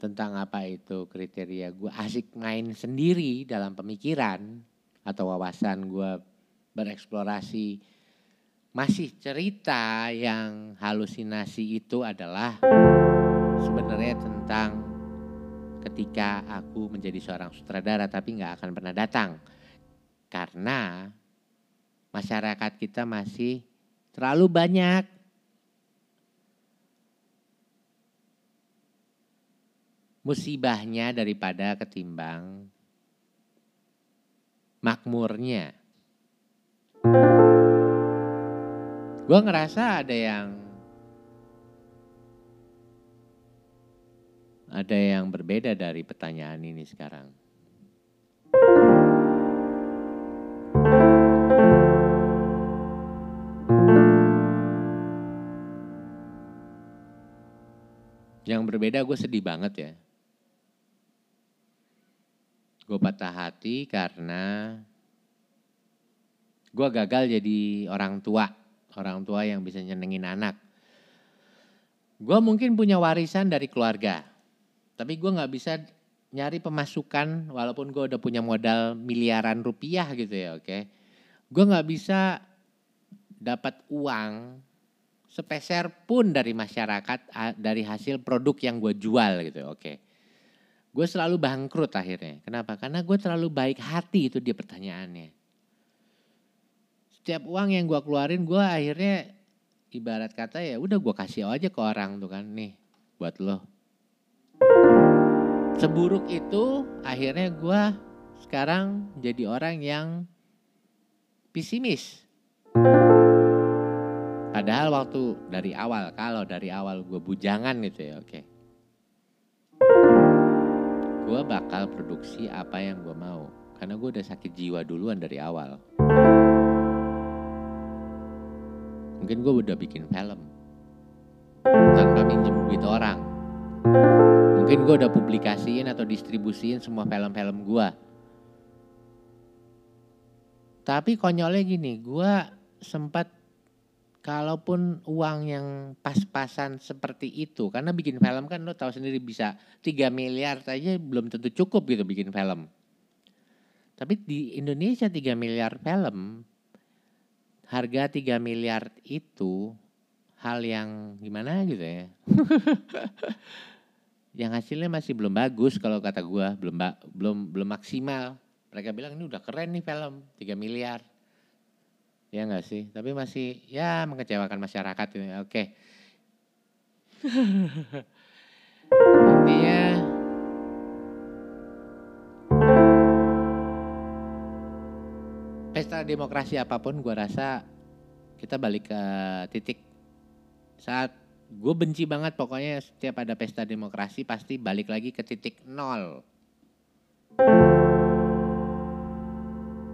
Speaker 1: tentang apa itu kriteria gue asik main sendiri dalam pemikiran atau wawasan gue bereksplorasi. Masih cerita yang halusinasi itu adalah sebenarnya tentang ketika aku menjadi seorang sutradara tapi nggak akan pernah datang. Karena masyarakat kita masih terlalu banyak musibahnya daripada ketimbang makmurnya. Gue ngerasa ada yang ada yang berbeda dari pertanyaan ini sekarang. Yang berbeda gue sedih banget ya. Gue patah hati karena gue gagal jadi orang tua. Orang tua yang bisa nyenengin anak. Gue mungkin punya warisan dari keluarga. Tapi gue gak bisa nyari pemasukan walaupun gue udah punya modal miliaran rupiah gitu ya oke. Okay? Gue gak bisa dapat uang sepeser pun dari masyarakat dari hasil produk yang gue jual gitu oke. Okay gue selalu bangkrut akhirnya. Kenapa? Karena gue terlalu baik hati itu dia pertanyaannya. Setiap uang yang gue keluarin gue akhirnya ibarat kata ya udah gue kasih aja ke orang tuh kan nih buat lo. Seburuk itu akhirnya gue sekarang jadi orang yang pesimis. Padahal waktu dari awal, kalau dari awal gue bujangan gitu ya oke. Okay gue bakal produksi apa yang gue mau. Karena gue udah sakit jiwa duluan dari awal. Mungkin gue udah bikin film. Tanpa minjem duit orang. Mungkin gue udah publikasiin atau distribusiin semua film-film gue. Tapi konyolnya gini, gue sempat kalaupun uang yang pas-pasan seperti itu karena bikin film kan lo tahu sendiri bisa 3 miliar saja belum tentu cukup gitu bikin film. Tapi di Indonesia 3 miliar film harga 3 miliar itu hal yang gimana gitu ya. yang hasilnya masih belum bagus kalau kata gua, belum belum belum maksimal. Mereka bilang ini udah keren nih film 3 miliar. Ya enggak sih? Tapi masih ya mengecewakan masyarakat. Ya. Oke. Intinya pesta demokrasi apa pun gue rasa kita balik ke titik saat gue benci banget pokoknya setiap ada pesta demokrasi pasti balik lagi ke titik nol.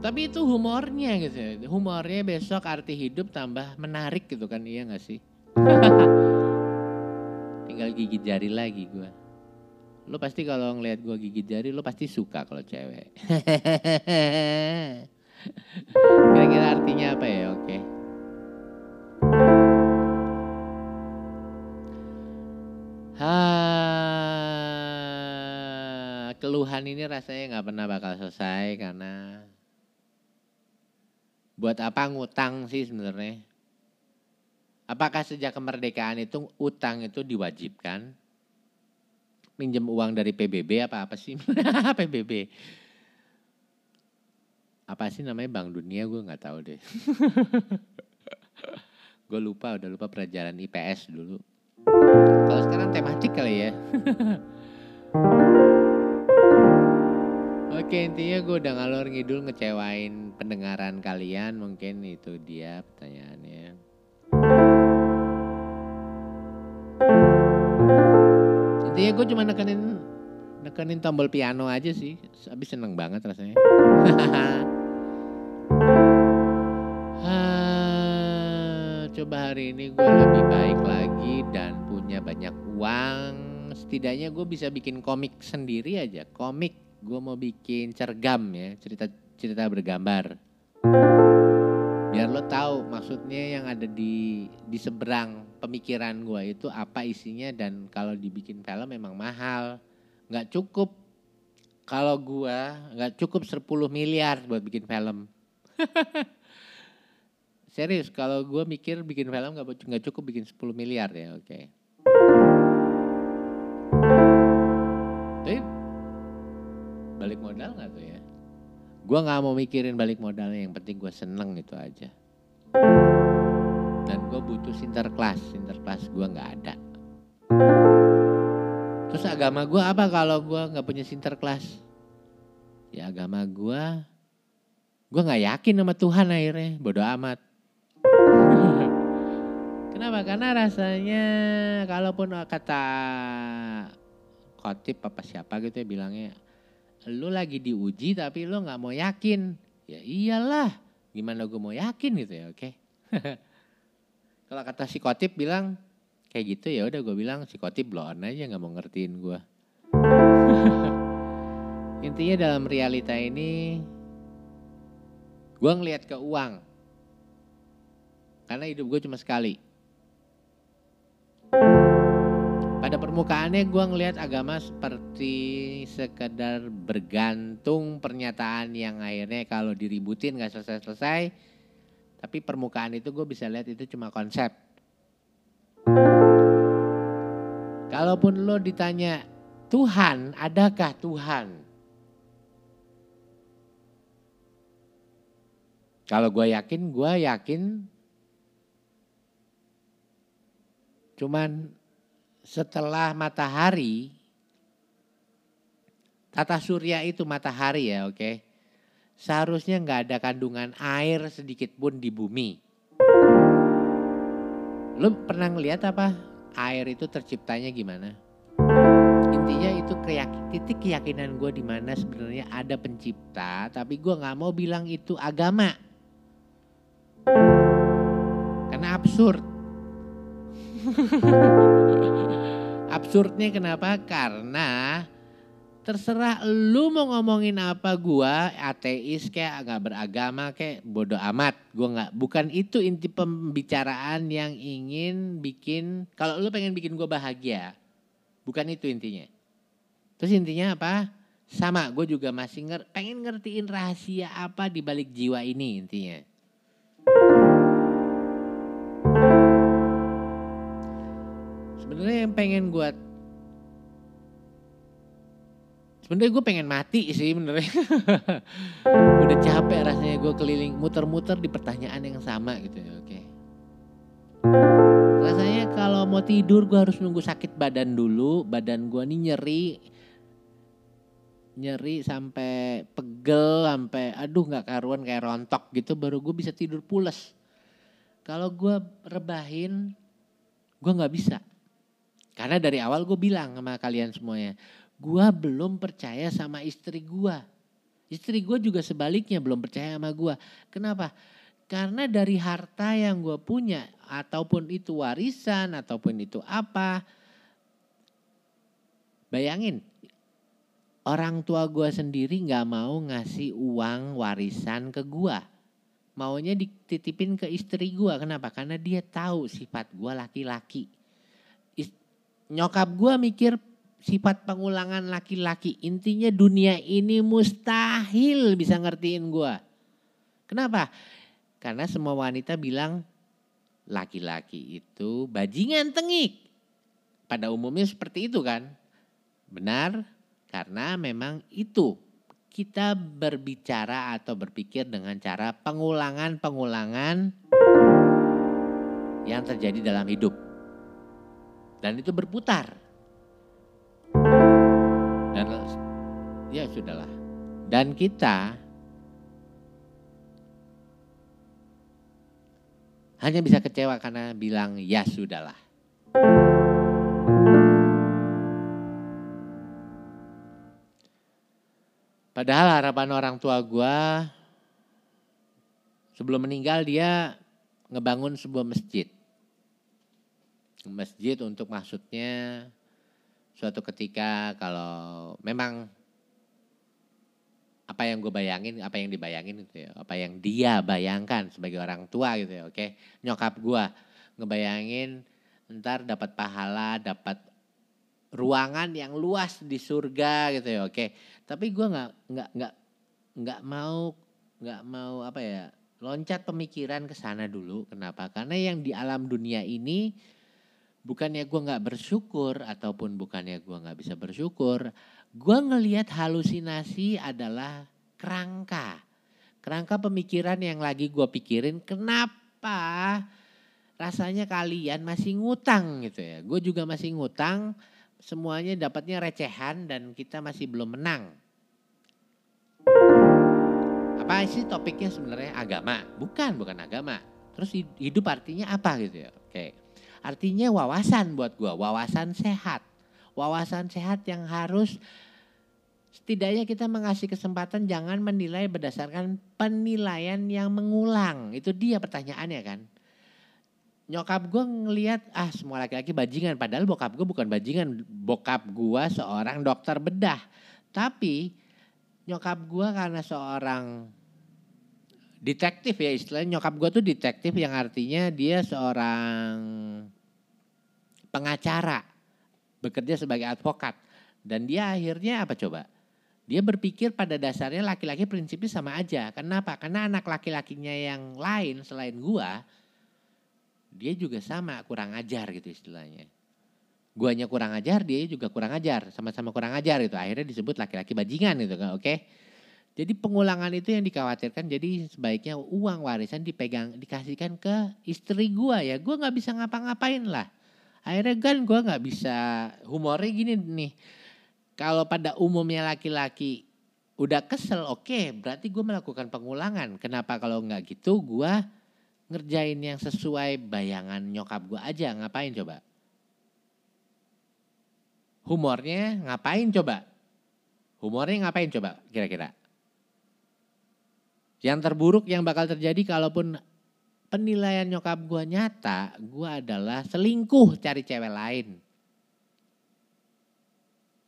Speaker 1: Tapi itu humornya gitu. Humornya besok arti hidup tambah menarik gitu kan iya gak sih? Tinggal gigit jari lagi gue. Lo pasti kalau ngeliat gue gigit jari lo pasti suka kalau cewek. Kira-kira artinya apa ya? Oke. Okay. Ha, keluhan ini rasanya nggak pernah bakal selesai karena Buat apa ngutang sih sebenarnya? Apakah sejak kemerdekaan itu utang itu diwajibkan? Minjem uang dari PBB apa apa sih? PBB. Apa sih namanya Bank Dunia gue nggak tahu deh. gue lupa udah lupa pelajaran IPS dulu. Kalau sekarang tematik kali ya. Oke intinya gue udah ngalor ngidul ngecewain pendengaran kalian mungkin itu dia pertanyaannya. Intinya gue cuma nekenin nekenin tombol piano aja sih, habis seneng banget rasanya. Coba hari ini gue lebih baik lagi dan punya banyak uang. Setidaknya gue bisa bikin komik sendiri aja, komik gue mau bikin cergam ya cerita cerita bergambar. Biar lo tahu maksudnya yang ada di di seberang pemikiran gue itu apa isinya dan kalau dibikin film memang mahal. Nggak cukup. Kalau gue nggak cukup 10 miliar buat bikin film. Serius kalau gue mikir bikin film nggak cukup bikin 10 miliar ya oke. okay. Balik modal nggak tuh ya? Gue nggak mau mikirin balik modalnya, yang penting gue seneng itu aja. Dan gue butuh sinterklas, sinterklas gue nggak ada. Terus agama gue apa kalau gue nggak punya sinterklas? Ya agama gue, gue nggak yakin sama Tuhan akhirnya, bodoh amat. Kenapa? Karena rasanya kalaupun kata khotib apa siapa gitu ya bilangnya lu lagi diuji tapi lu nggak mau yakin. Ya iyalah gimana gue mau yakin gitu ya oke? Kalau kata si khotib bilang kayak gitu ya udah gue bilang si khotib blon aja nggak mau ngertiin gue intinya dalam realita ini gue ngelihat ke uang. Karena hidup gue cuma sekali pada permukaannya gue ngelihat agama seperti sekedar bergantung pernyataan yang akhirnya kalau diributin gak selesai-selesai. Tapi permukaan itu gue bisa lihat itu cuma konsep. Kalaupun lo ditanya, Tuhan, adakah Tuhan? Kalau gue yakin, gue yakin cuman setelah matahari, tata surya itu matahari ya oke. Okay? Seharusnya nggak ada kandungan air sedikit pun di bumi. Lu pernah ngeliat apa air itu terciptanya gimana? Intinya itu titik keyakinan gue di mana sebenarnya ada pencipta, tapi gue nggak mau bilang itu agama. Karena absurd. Absurdnya kenapa? Karena terserah lu mau ngomongin apa gua ateis kayak nggak beragama kayak bodoh amat. Gua nggak bukan itu inti pembicaraan yang ingin bikin kalau lu pengen bikin gua bahagia bukan itu intinya. Terus intinya apa? Sama gue juga masih nger pengen ngertiin rahasia apa di balik jiwa ini intinya sebenarnya yang pengen gue sebenarnya gue pengen mati sih sebenarnya udah capek rasanya gue keliling muter-muter di pertanyaan yang sama gitu ya oke. Rasanya kalau mau tidur gue harus nunggu sakit badan dulu badan gue nih nyeri. Nyeri sampai pegel sampai aduh nggak karuan kayak rontok gitu baru gue bisa tidur pules kalau gue rebahin gue nggak bisa karena dari awal gue bilang sama kalian semuanya, gue belum percaya sama istri gue. Istri gue juga sebaliknya belum percaya sama gue. Kenapa? Karena dari harta yang gue punya, ataupun itu warisan, ataupun itu apa, bayangin orang tua gue sendiri gak mau ngasih uang warisan ke gue. Maunya dititipin ke istri gue. Kenapa? Karena dia tahu sifat gue laki-laki nyokap gue mikir sifat pengulangan laki-laki. Intinya dunia ini mustahil bisa ngertiin gue. Kenapa? Karena semua wanita bilang laki-laki itu bajingan tengik. Pada umumnya seperti itu kan. Benar karena memang itu kita berbicara atau berpikir dengan cara pengulangan-pengulangan yang terjadi dalam hidup. Dan itu berputar. Dan ya sudahlah. Dan kita hanya bisa kecewa karena bilang ya sudahlah. Padahal harapan orang tua gue sebelum meninggal dia ngebangun sebuah masjid masjid untuk maksudnya suatu ketika kalau memang apa yang gue bayangin, apa yang dibayangin gitu ya, apa yang dia bayangkan sebagai orang tua gitu ya, oke. Nyokap gue ngebayangin ntar dapat pahala, dapat ruangan yang luas di surga gitu ya, oke. Tapi gue nggak nggak nggak nggak mau nggak mau apa ya loncat pemikiran ke sana dulu. Kenapa? Karena yang di alam dunia ini bukannya gue nggak bersyukur ataupun bukannya gue nggak bisa bersyukur, gue ngelihat halusinasi adalah
Speaker 2: kerangka. Kerangka pemikiran yang lagi gue pikirin kenapa rasanya kalian masih ngutang gitu ya. Gue juga masih ngutang semuanya dapatnya recehan dan kita masih belum menang. Apa sih topiknya sebenarnya agama? Bukan, bukan agama. Terus hidup artinya apa gitu ya? Oke. Artinya wawasan buat gue, wawasan sehat. Wawasan sehat yang harus setidaknya kita mengasih kesempatan jangan menilai berdasarkan penilaian yang mengulang. Itu dia pertanyaannya kan. Nyokap gue ngeliat ah semua laki-laki bajingan. Padahal bokap gue bukan bajingan. Bokap gue seorang dokter bedah. Tapi nyokap gue karena seorang detektif ya istilahnya nyokap gue tuh detektif yang artinya dia seorang pengacara bekerja sebagai advokat dan dia akhirnya apa coba dia berpikir pada dasarnya laki-laki prinsipnya sama aja. Kenapa? Karena anak laki-lakinya yang lain selain gua, dia juga sama kurang ajar gitu istilahnya. Guanya kurang ajar, dia juga kurang ajar, sama-sama kurang ajar itu. Akhirnya disebut laki-laki bajingan gitu kan, oke? Jadi pengulangan itu yang dikhawatirkan. Jadi sebaiknya uang warisan dipegang, dikasihkan ke istri gua ya. Gua nggak bisa ngapa-ngapain lah. Akhirnya kan gua nggak bisa humornya gini nih kalau pada umumnya laki-laki udah kesel, oke okay, berarti gue melakukan pengulangan. Kenapa kalau nggak gitu gue ngerjain yang sesuai bayangan nyokap gue aja, ngapain coba? Humornya ngapain coba? Humornya ngapain coba kira-kira? Yang terburuk yang bakal terjadi kalaupun penilaian nyokap gue nyata, gue adalah selingkuh cari cewek lain.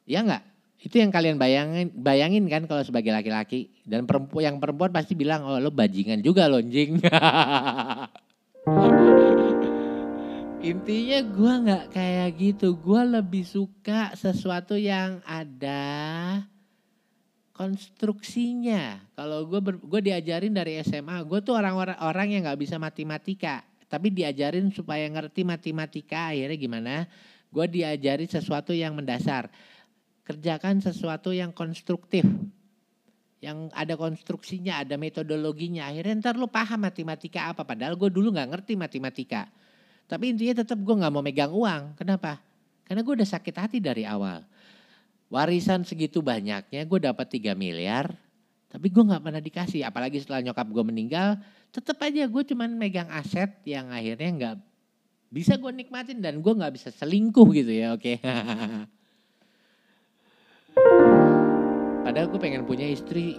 Speaker 2: Ya enggak? Itu yang kalian bayangin, bayangin kan kalau sebagai laki-laki. Dan perempuan yang perempuan pasti bilang, oh lo bajingan juga lonjing. Intinya gue nggak kayak gitu. Gue lebih suka sesuatu yang ada konstruksinya. Kalau gue gue diajarin dari SMA, gue tuh orang-orang orang yang nggak bisa matematika, tapi diajarin supaya ngerti matematika. Akhirnya gimana? Gue diajari sesuatu yang mendasar kerjakan sesuatu yang konstruktif. Yang ada konstruksinya, ada metodologinya. Akhirnya ntar lu paham matematika apa. Padahal gue dulu gak ngerti matematika. Tapi intinya tetap gue gak mau megang uang. Kenapa? Karena gue udah sakit hati dari awal. Warisan segitu banyaknya gue dapat 3 miliar. Tapi gue gak pernah dikasih. Apalagi setelah nyokap gue meninggal. Tetap aja gue cuman megang aset yang akhirnya gak bisa gue nikmatin. Dan gue gak bisa selingkuh gitu ya oke. Okay? Padahal gue pengen punya istri.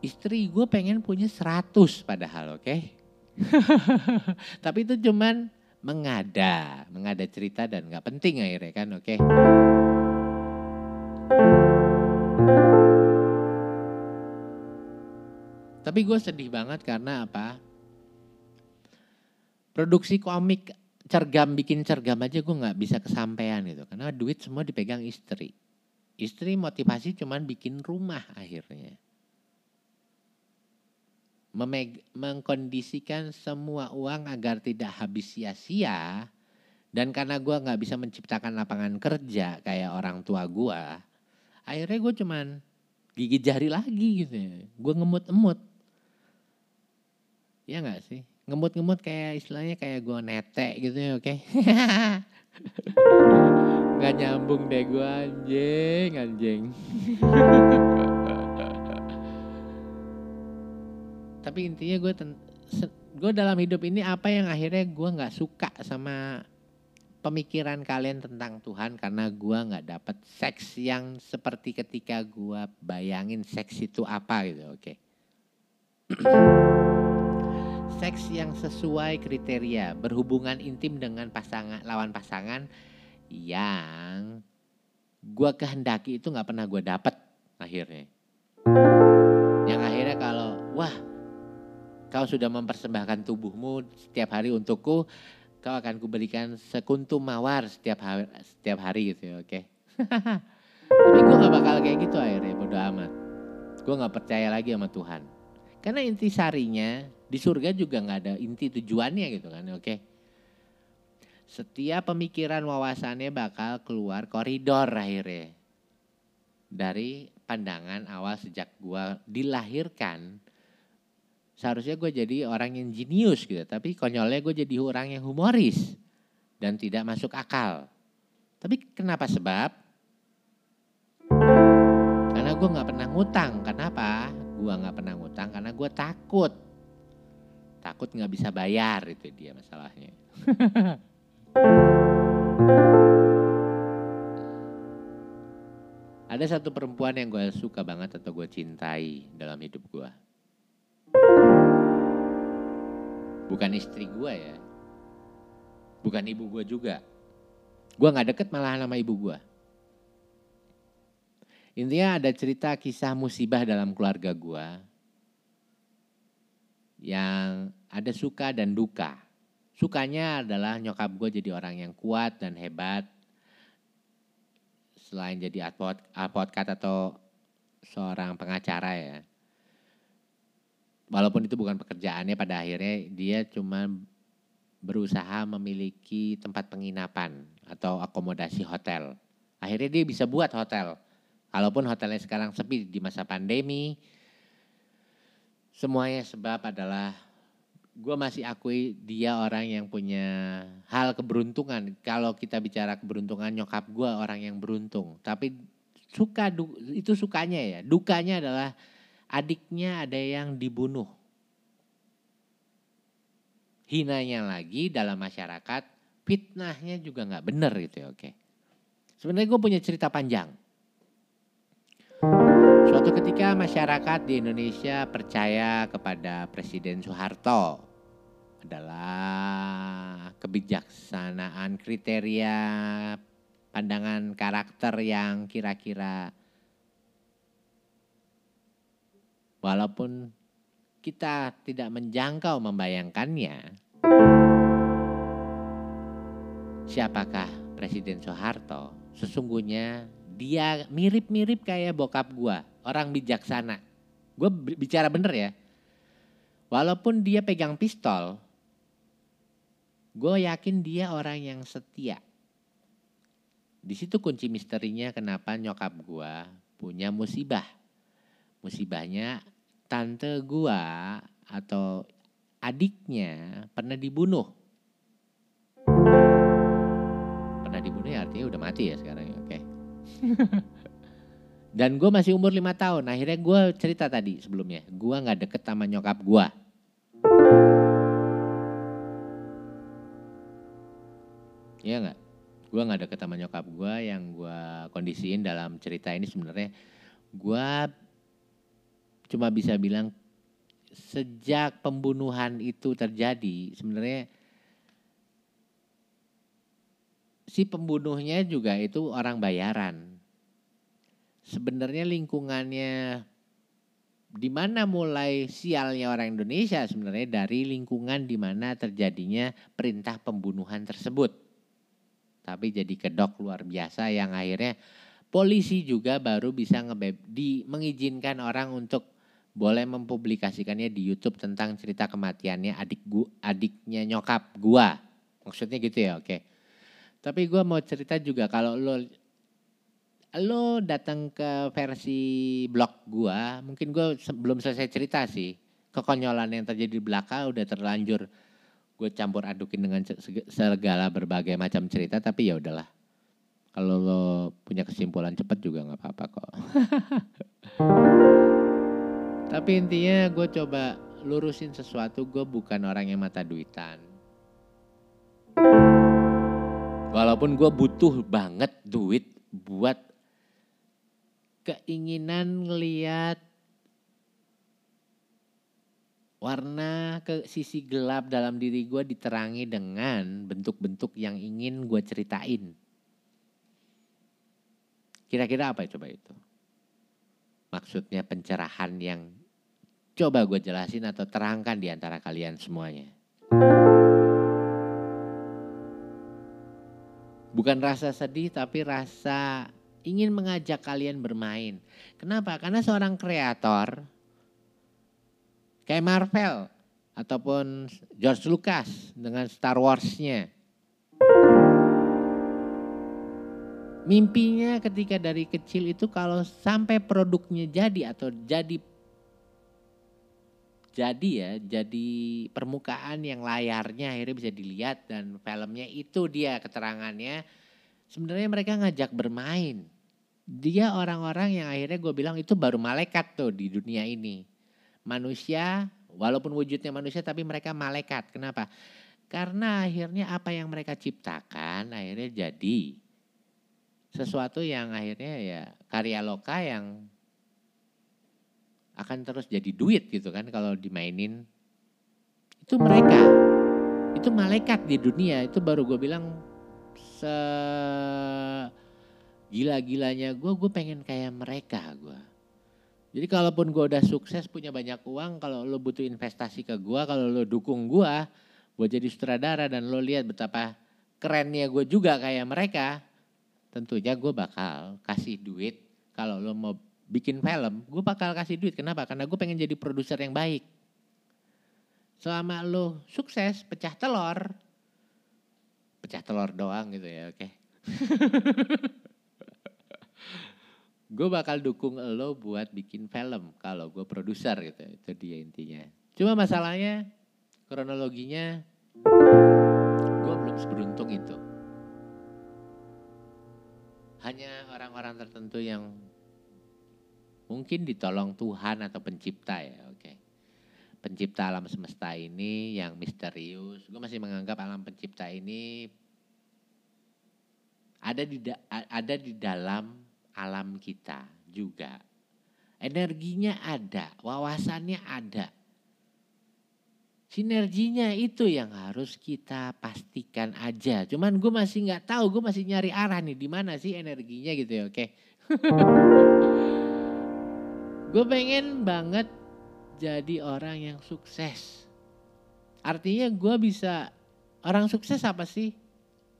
Speaker 2: Istri gue pengen punya 100 padahal oke. Okay? Tapi itu cuman mengada, mengada cerita dan gak penting akhirnya kan oke. Okay? Tapi gue sedih banget karena apa? Produksi komik cergam bikin cergam aja gue nggak bisa kesampaian gitu karena duit semua dipegang istri Istri motivasi cuman bikin rumah akhirnya. Memeg mengkondisikan semua uang agar tidak habis sia-sia. Dan karena gue gak bisa menciptakan lapangan kerja kayak orang tua gue. Akhirnya gue cuman gigi jari lagi gitu ya. Gue ngemut-emut. Ya gak sih? Ngemut-ngemut kayak istilahnya kayak gue nete gitu ya oke. Okay? Gak nyambung deh gue anjing, anjing. Tapi intinya gue gue dalam hidup ini apa yang akhirnya gue nggak suka sama pemikiran kalian tentang Tuhan karena gue nggak dapet seks yang seperti ketika gue bayangin seks itu apa gitu, oke? Okay. seks yang sesuai kriteria berhubungan intim dengan pasangan lawan pasangan yang gue kehendaki itu nggak pernah gue dapet akhirnya. Yang akhirnya kalau wah kau sudah mempersembahkan tubuhmu setiap hari untukku, kau akan kuberikan sekuntum mawar setiap hari, setiap hari gitu ya, oke. Okay? Tapi gue gak bakal kayak gitu akhirnya, bodo amat. Gue gak percaya lagi sama Tuhan. Karena inti sarinya di surga juga gak ada inti tujuannya gitu kan, oke. Okay? setiap pemikiran wawasannya bakal keluar koridor akhirnya dari pandangan awal sejak gue dilahirkan seharusnya gue jadi orang yang jenius gitu tapi konyolnya gue jadi orang yang humoris dan tidak masuk akal. Tapi kenapa sebab? Karena gue nggak pernah ngutang. Kenapa? Gue nggak pernah ngutang karena gue takut. Takut nggak bisa bayar itu dia masalahnya. Ada satu perempuan yang gue suka banget atau gue cintai dalam hidup gue. Bukan istri gue ya. Bukan ibu gue juga. Gue gak deket malah sama ibu gue. Intinya ada cerita kisah musibah dalam keluarga gue. Yang ada suka dan duka. Sukanya adalah nyokap gue jadi orang yang kuat dan hebat selain jadi advokat atau seorang pengacara ya. Walaupun itu bukan pekerjaannya pada akhirnya dia cuma berusaha memiliki tempat penginapan atau akomodasi hotel. Akhirnya dia bisa buat hotel. Kalaupun hotelnya sekarang sepi di masa pandemi, semuanya sebab adalah gue masih akui dia orang yang punya hal keberuntungan. Kalau kita bicara keberuntungan nyokap gue orang yang beruntung. Tapi suka itu sukanya ya. Dukanya adalah adiknya ada yang dibunuh. Hinanya lagi dalam masyarakat, fitnahnya juga nggak bener gitu ya. Oke. Sebenarnya gue punya cerita panjang. Suatu ketika masyarakat di Indonesia percaya kepada Presiden Soeharto adalah kebijaksanaan kriteria pandangan karakter yang kira-kira walaupun kita tidak menjangkau membayangkannya siapakah Presiden Soeharto sesungguhnya dia mirip-mirip kayak bokap gua orang bijaksana. Gue bicara bener ya. Walaupun dia pegang pistol, gue yakin dia orang yang setia. Di situ kunci misterinya kenapa nyokap gue punya musibah. Musibahnya tante gue atau adiknya pernah dibunuh. Pernah dibunuh ya artinya udah mati ya sekarang ya, oke. Okay. Dan gue masih umur lima tahun. Akhirnya gue cerita tadi sebelumnya. Gue gak deket sama nyokap gue. Iya gak? Gue gak deket sama nyokap gue yang gue kondisiin dalam cerita ini sebenarnya. Gue cuma bisa bilang sejak pembunuhan itu terjadi sebenarnya si pembunuhnya juga itu orang bayaran sebenarnya lingkungannya di mana mulai sialnya orang Indonesia sebenarnya dari lingkungan di mana terjadinya perintah pembunuhan tersebut. Tapi jadi kedok luar biasa yang akhirnya polisi juga baru bisa di mengizinkan orang untuk boleh mempublikasikannya di YouTube tentang cerita kematiannya adik gua, adiknya nyokap gua. Maksudnya gitu ya, oke. Tapi gua mau cerita juga kalau lo lo datang ke versi blog gua, mungkin gua belum selesai cerita sih. Kekonyolan yang terjadi di belakang udah terlanjur gue campur adukin dengan segala berbagai macam cerita, tapi ya udahlah. Kalau lo punya kesimpulan cepat juga nggak apa-apa kok. tapi intinya gue coba lurusin sesuatu, gue bukan orang yang mata duitan. Walaupun gue butuh banget duit buat keinginan ngeliat warna ke sisi gelap dalam diri gue diterangi dengan bentuk-bentuk yang ingin gue ceritain. Kira-kira apa coba itu? Maksudnya pencerahan yang coba gue jelasin atau terangkan di antara kalian semuanya. Bukan rasa sedih tapi rasa ingin mengajak kalian bermain. Kenapa? Karena seorang kreator kayak Marvel ataupun George Lucas dengan Star Wars-nya. mimpinya ketika dari kecil itu kalau sampai produknya jadi atau jadi jadi ya jadi permukaan yang layarnya akhirnya bisa dilihat dan filmnya itu dia keterangannya. Sebenarnya mereka ngajak bermain. Dia orang-orang yang akhirnya gue bilang itu baru malaikat tuh di dunia ini. Manusia walaupun wujudnya manusia tapi mereka malaikat. Kenapa? Karena akhirnya apa yang mereka ciptakan akhirnya jadi sesuatu yang akhirnya ya karya loka yang akan terus jadi duit gitu kan kalau dimainin. Itu mereka, itu malaikat di dunia itu baru gue bilang se gila-gilanya gue, gue pengen kayak mereka gue. Jadi kalaupun gue udah sukses punya banyak uang, kalau lo butuh investasi ke gue, kalau lo dukung gue, gue jadi sutradara dan lo lihat betapa kerennya gue juga kayak mereka, tentunya gue bakal kasih duit kalau lo mau bikin film, gue bakal kasih duit. Kenapa? Karena gue pengen jadi produser yang baik. Selama lo sukses, pecah telur, pecah telur doang gitu ya, oke. Okay. gue bakal dukung lo buat bikin film kalau gue produser gitu, itu dia intinya. Cuma masalahnya, kronologinya, gue belum seberuntung itu hanya orang-orang tertentu yang mungkin ditolong Tuhan atau pencipta ya, oke. Okay. Pencipta alam semesta ini yang misterius. Gue masih menganggap alam pencipta ini ada di ada di dalam alam kita juga. Energinya ada, wawasannya ada. Sinerginya itu yang harus kita pastikan aja. Cuman gue masih nggak tahu, gue masih nyari arah nih di mana sih energinya gitu ya, oke. gue pengen banget jadi orang yang sukses. Artinya gue bisa orang sukses apa sih?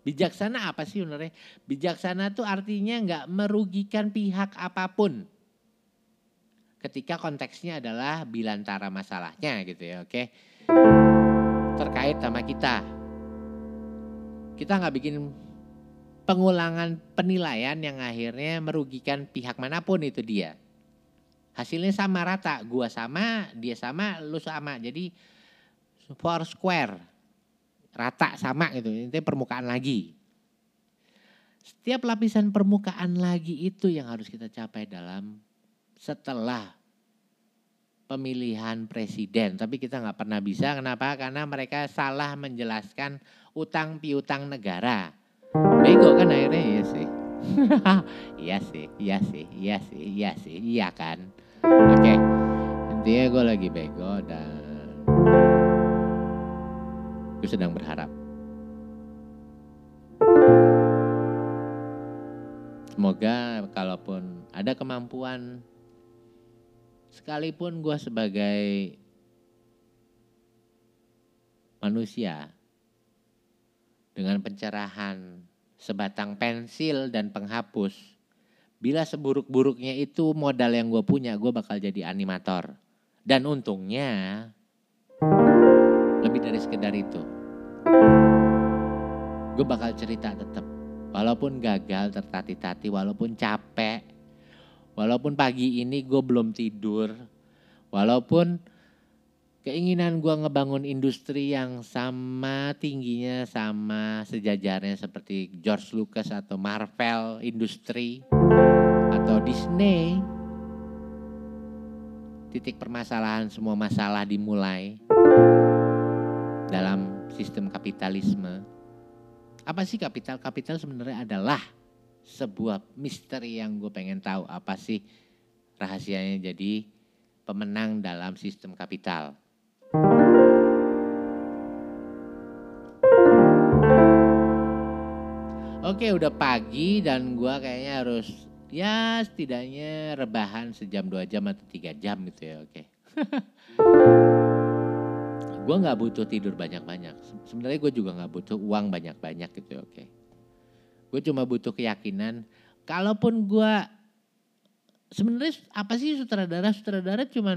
Speaker 2: Bijaksana apa sih sebenarnya? Bijaksana tuh artinya nggak merugikan pihak apa pun. Ketika konteksnya adalah bilantara masalahnya gitu ya, oke. Terkait sama kita. Kita nggak bikin pengulangan penilaian yang akhirnya merugikan pihak mana pun itu dia. Hasilnya sama rata, gua sama, dia sama, lu sama. Jadi four square, rata sama gitu. Ini permukaan lagi. Setiap lapisan permukaan lagi itu yang harus kita capai dalam setelah pemilihan presiden. Tapi kita nggak pernah bisa. Kenapa? Karena mereka salah menjelaskan utang piutang negara. Bego kan akhirnya iya sih. iya sih, iya sih, iya sih, iya sih, iya kan. Oke, intinya gue lagi bego dan gue sedang berharap. Semoga kalaupun ada kemampuan sekalipun gue sebagai manusia dengan pencerahan sebatang pensil dan penghapus, bila seburuk-buruknya itu modal yang gue punya, gue bakal jadi animator. Dan untungnya lebih dari sekedar itu. Gue bakal cerita tetap. Walaupun gagal tertati-tati, walaupun capek, Walaupun pagi ini gue belum tidur, walaupun keinginan gue ngebangun industri yang sama tingginya sama sejajarnya seperti George Lucas atau Marvel Industri Disney. Titik permasalahan semua masalah dimulai dalam sistem kapitalisme. Apa sih kapital? Kapital sebenarnya adalah sebuah misteri yang gue pengen tahu apa sih rahasianya jadi pemenang dalam sistem kapital. Oke udah pagi dan gue kayaknya harus ya setidaknya rebahan sejam dua jam atau tiga jam gitu ya oke. gue nggak butuh tidur banyak-banyak. Sebenarnya gue juga nggak butuh uang banyak-banyak gitu ya oke. Gue cuma butuh keyakinan. Kalaupun gue sebenarnya apa sih sutradara? Sutradara cuma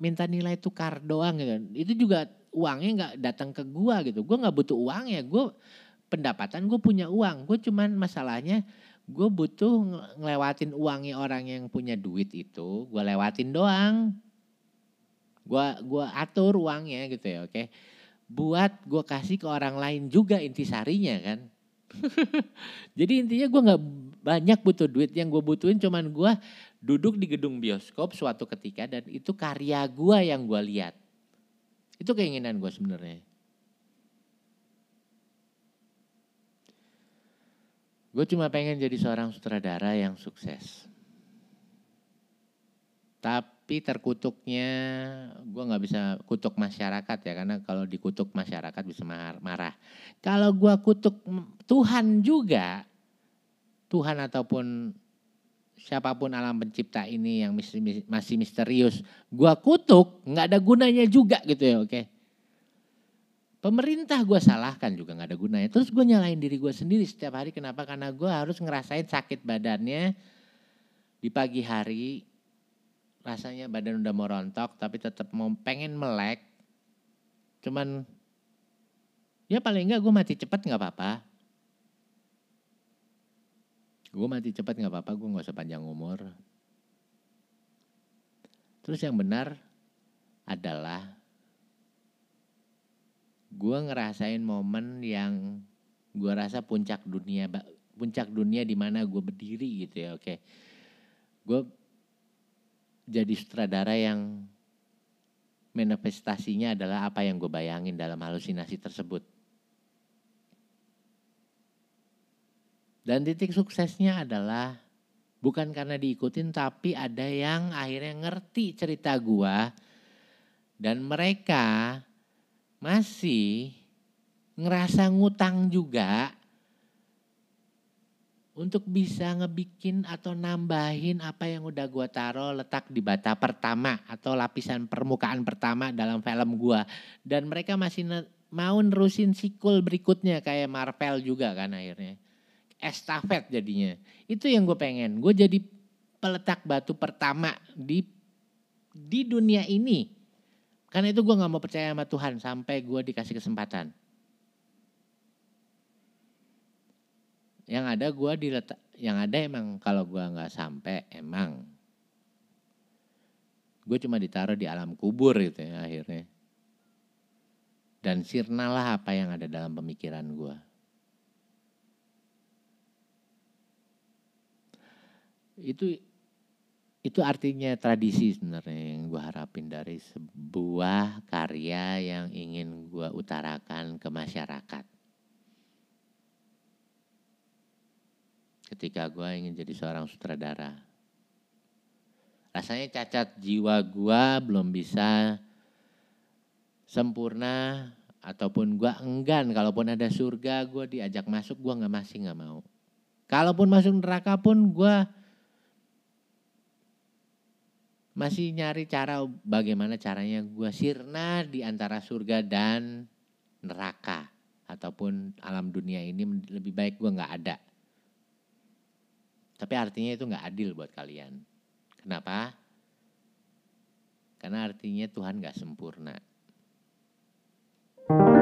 Speaker 2: minta nilai tukar doang gitu. Itu juga uangnya nggak datang ke gue gitu. Gue nggak butuh uang ya. Gue pendapatan gue punya uang. Gue cuman masalahnya gue butuh ngelewatin uangnya orang yang punya duit itu, gue lewatin doang. Gue gua atur uangnya gitu ya, oke. Buat gue kasih ke orang lain juga intisarinya kan. Jadi intinya gue nggak banyak butuh duit yang gue butuhin cuman gue duduk di gedung bioskop suatu ketika dan itu karya gue yang gue lihat. Itu keinginan gue sebenarnya. Gue cuma pengen jadi seorang sutradara yang sukses. Tapi terkutuknya gue nggak bisa kutuk masyarakat ya karena kalau dikutuk masyarakat bisa marah. Kalau gue kutuk Tuhan juga, Tuhan ataupun siapa pun alam pencipta ini yang masih misterius, gue kutuk nggak ada gunanya juga gitu ya, oke? Okay? Pemerintah gue salahkan juga gak ada gunanya. Terus gue nyalain diri gue sendiri setiap hari. Kenapa? Karena gue harus ngerasain sakit badannya di pagi hari. Rasanya badan udah mau rontok tapi tetap mau pengen melek. Cuman ya paling enggak gue mati cepat nggak apa-apa. Gue mati cepat nggak apa-apa, gue nggak usah panjang umur. Terus yang benar adalah gue ngerasain momen yang gue rasa puncak dunia puncak dunia di mana gue berdiri gitu ya oke. Gue jadi sutradara yang manifestasinya adalah apa yang gue bayangin dalam halusinasi tersebut. Dan titik suksesnya adalah bukan karena diikutin tapi ada yang akhirnya ngerti cerita gue dan mereka masih ngerasa ngutang juga untuk bisa ngebikin atau nambahin apa yang udah gua taruh letak di bata pertama atau lapisan permukaan pertama dalam film gua. Dan mereka masih mau nerusin sequel berikutnya kayak Marvel juga kan akhirnya. Estafet jadinya. Itu yang gue pengen. Gue jadi peletak batu pertama di di dunia ini karena itu gue gak mau percaya sama Tuhan sampai gue dikasih kesempatan. Yang ada gue diletak, yang ada emang kalau gue gak sampai emang gue cuma ditaruh di alam kubur gitu ya akhirnya. Dan sirnalah apa yang ada dalam pemikiran gue. Itu itu artinya tradisi sebenarnya yang gue harapin dari sebuah karya yang ingin gue utarakan ke masyarakat. Ketika gue ingin jadi seorang sutradara. Rasanya cacat jiwa gue belum bisa sempurna ataupun gue enggan kalaupun ada surga gue diajak masuk gue nggak masih nggak mau. Kalaupun masuk neraka pun gue masih nyari cara bagaimana caranya gue sirna di antara surga dan neraka ataupun alam dunia ini lebih baik gue nggak ada. Tapi artinya itu nggak adil buat kalian. Kenapa? Karena artinya Tuhan nggak sempurna. thank you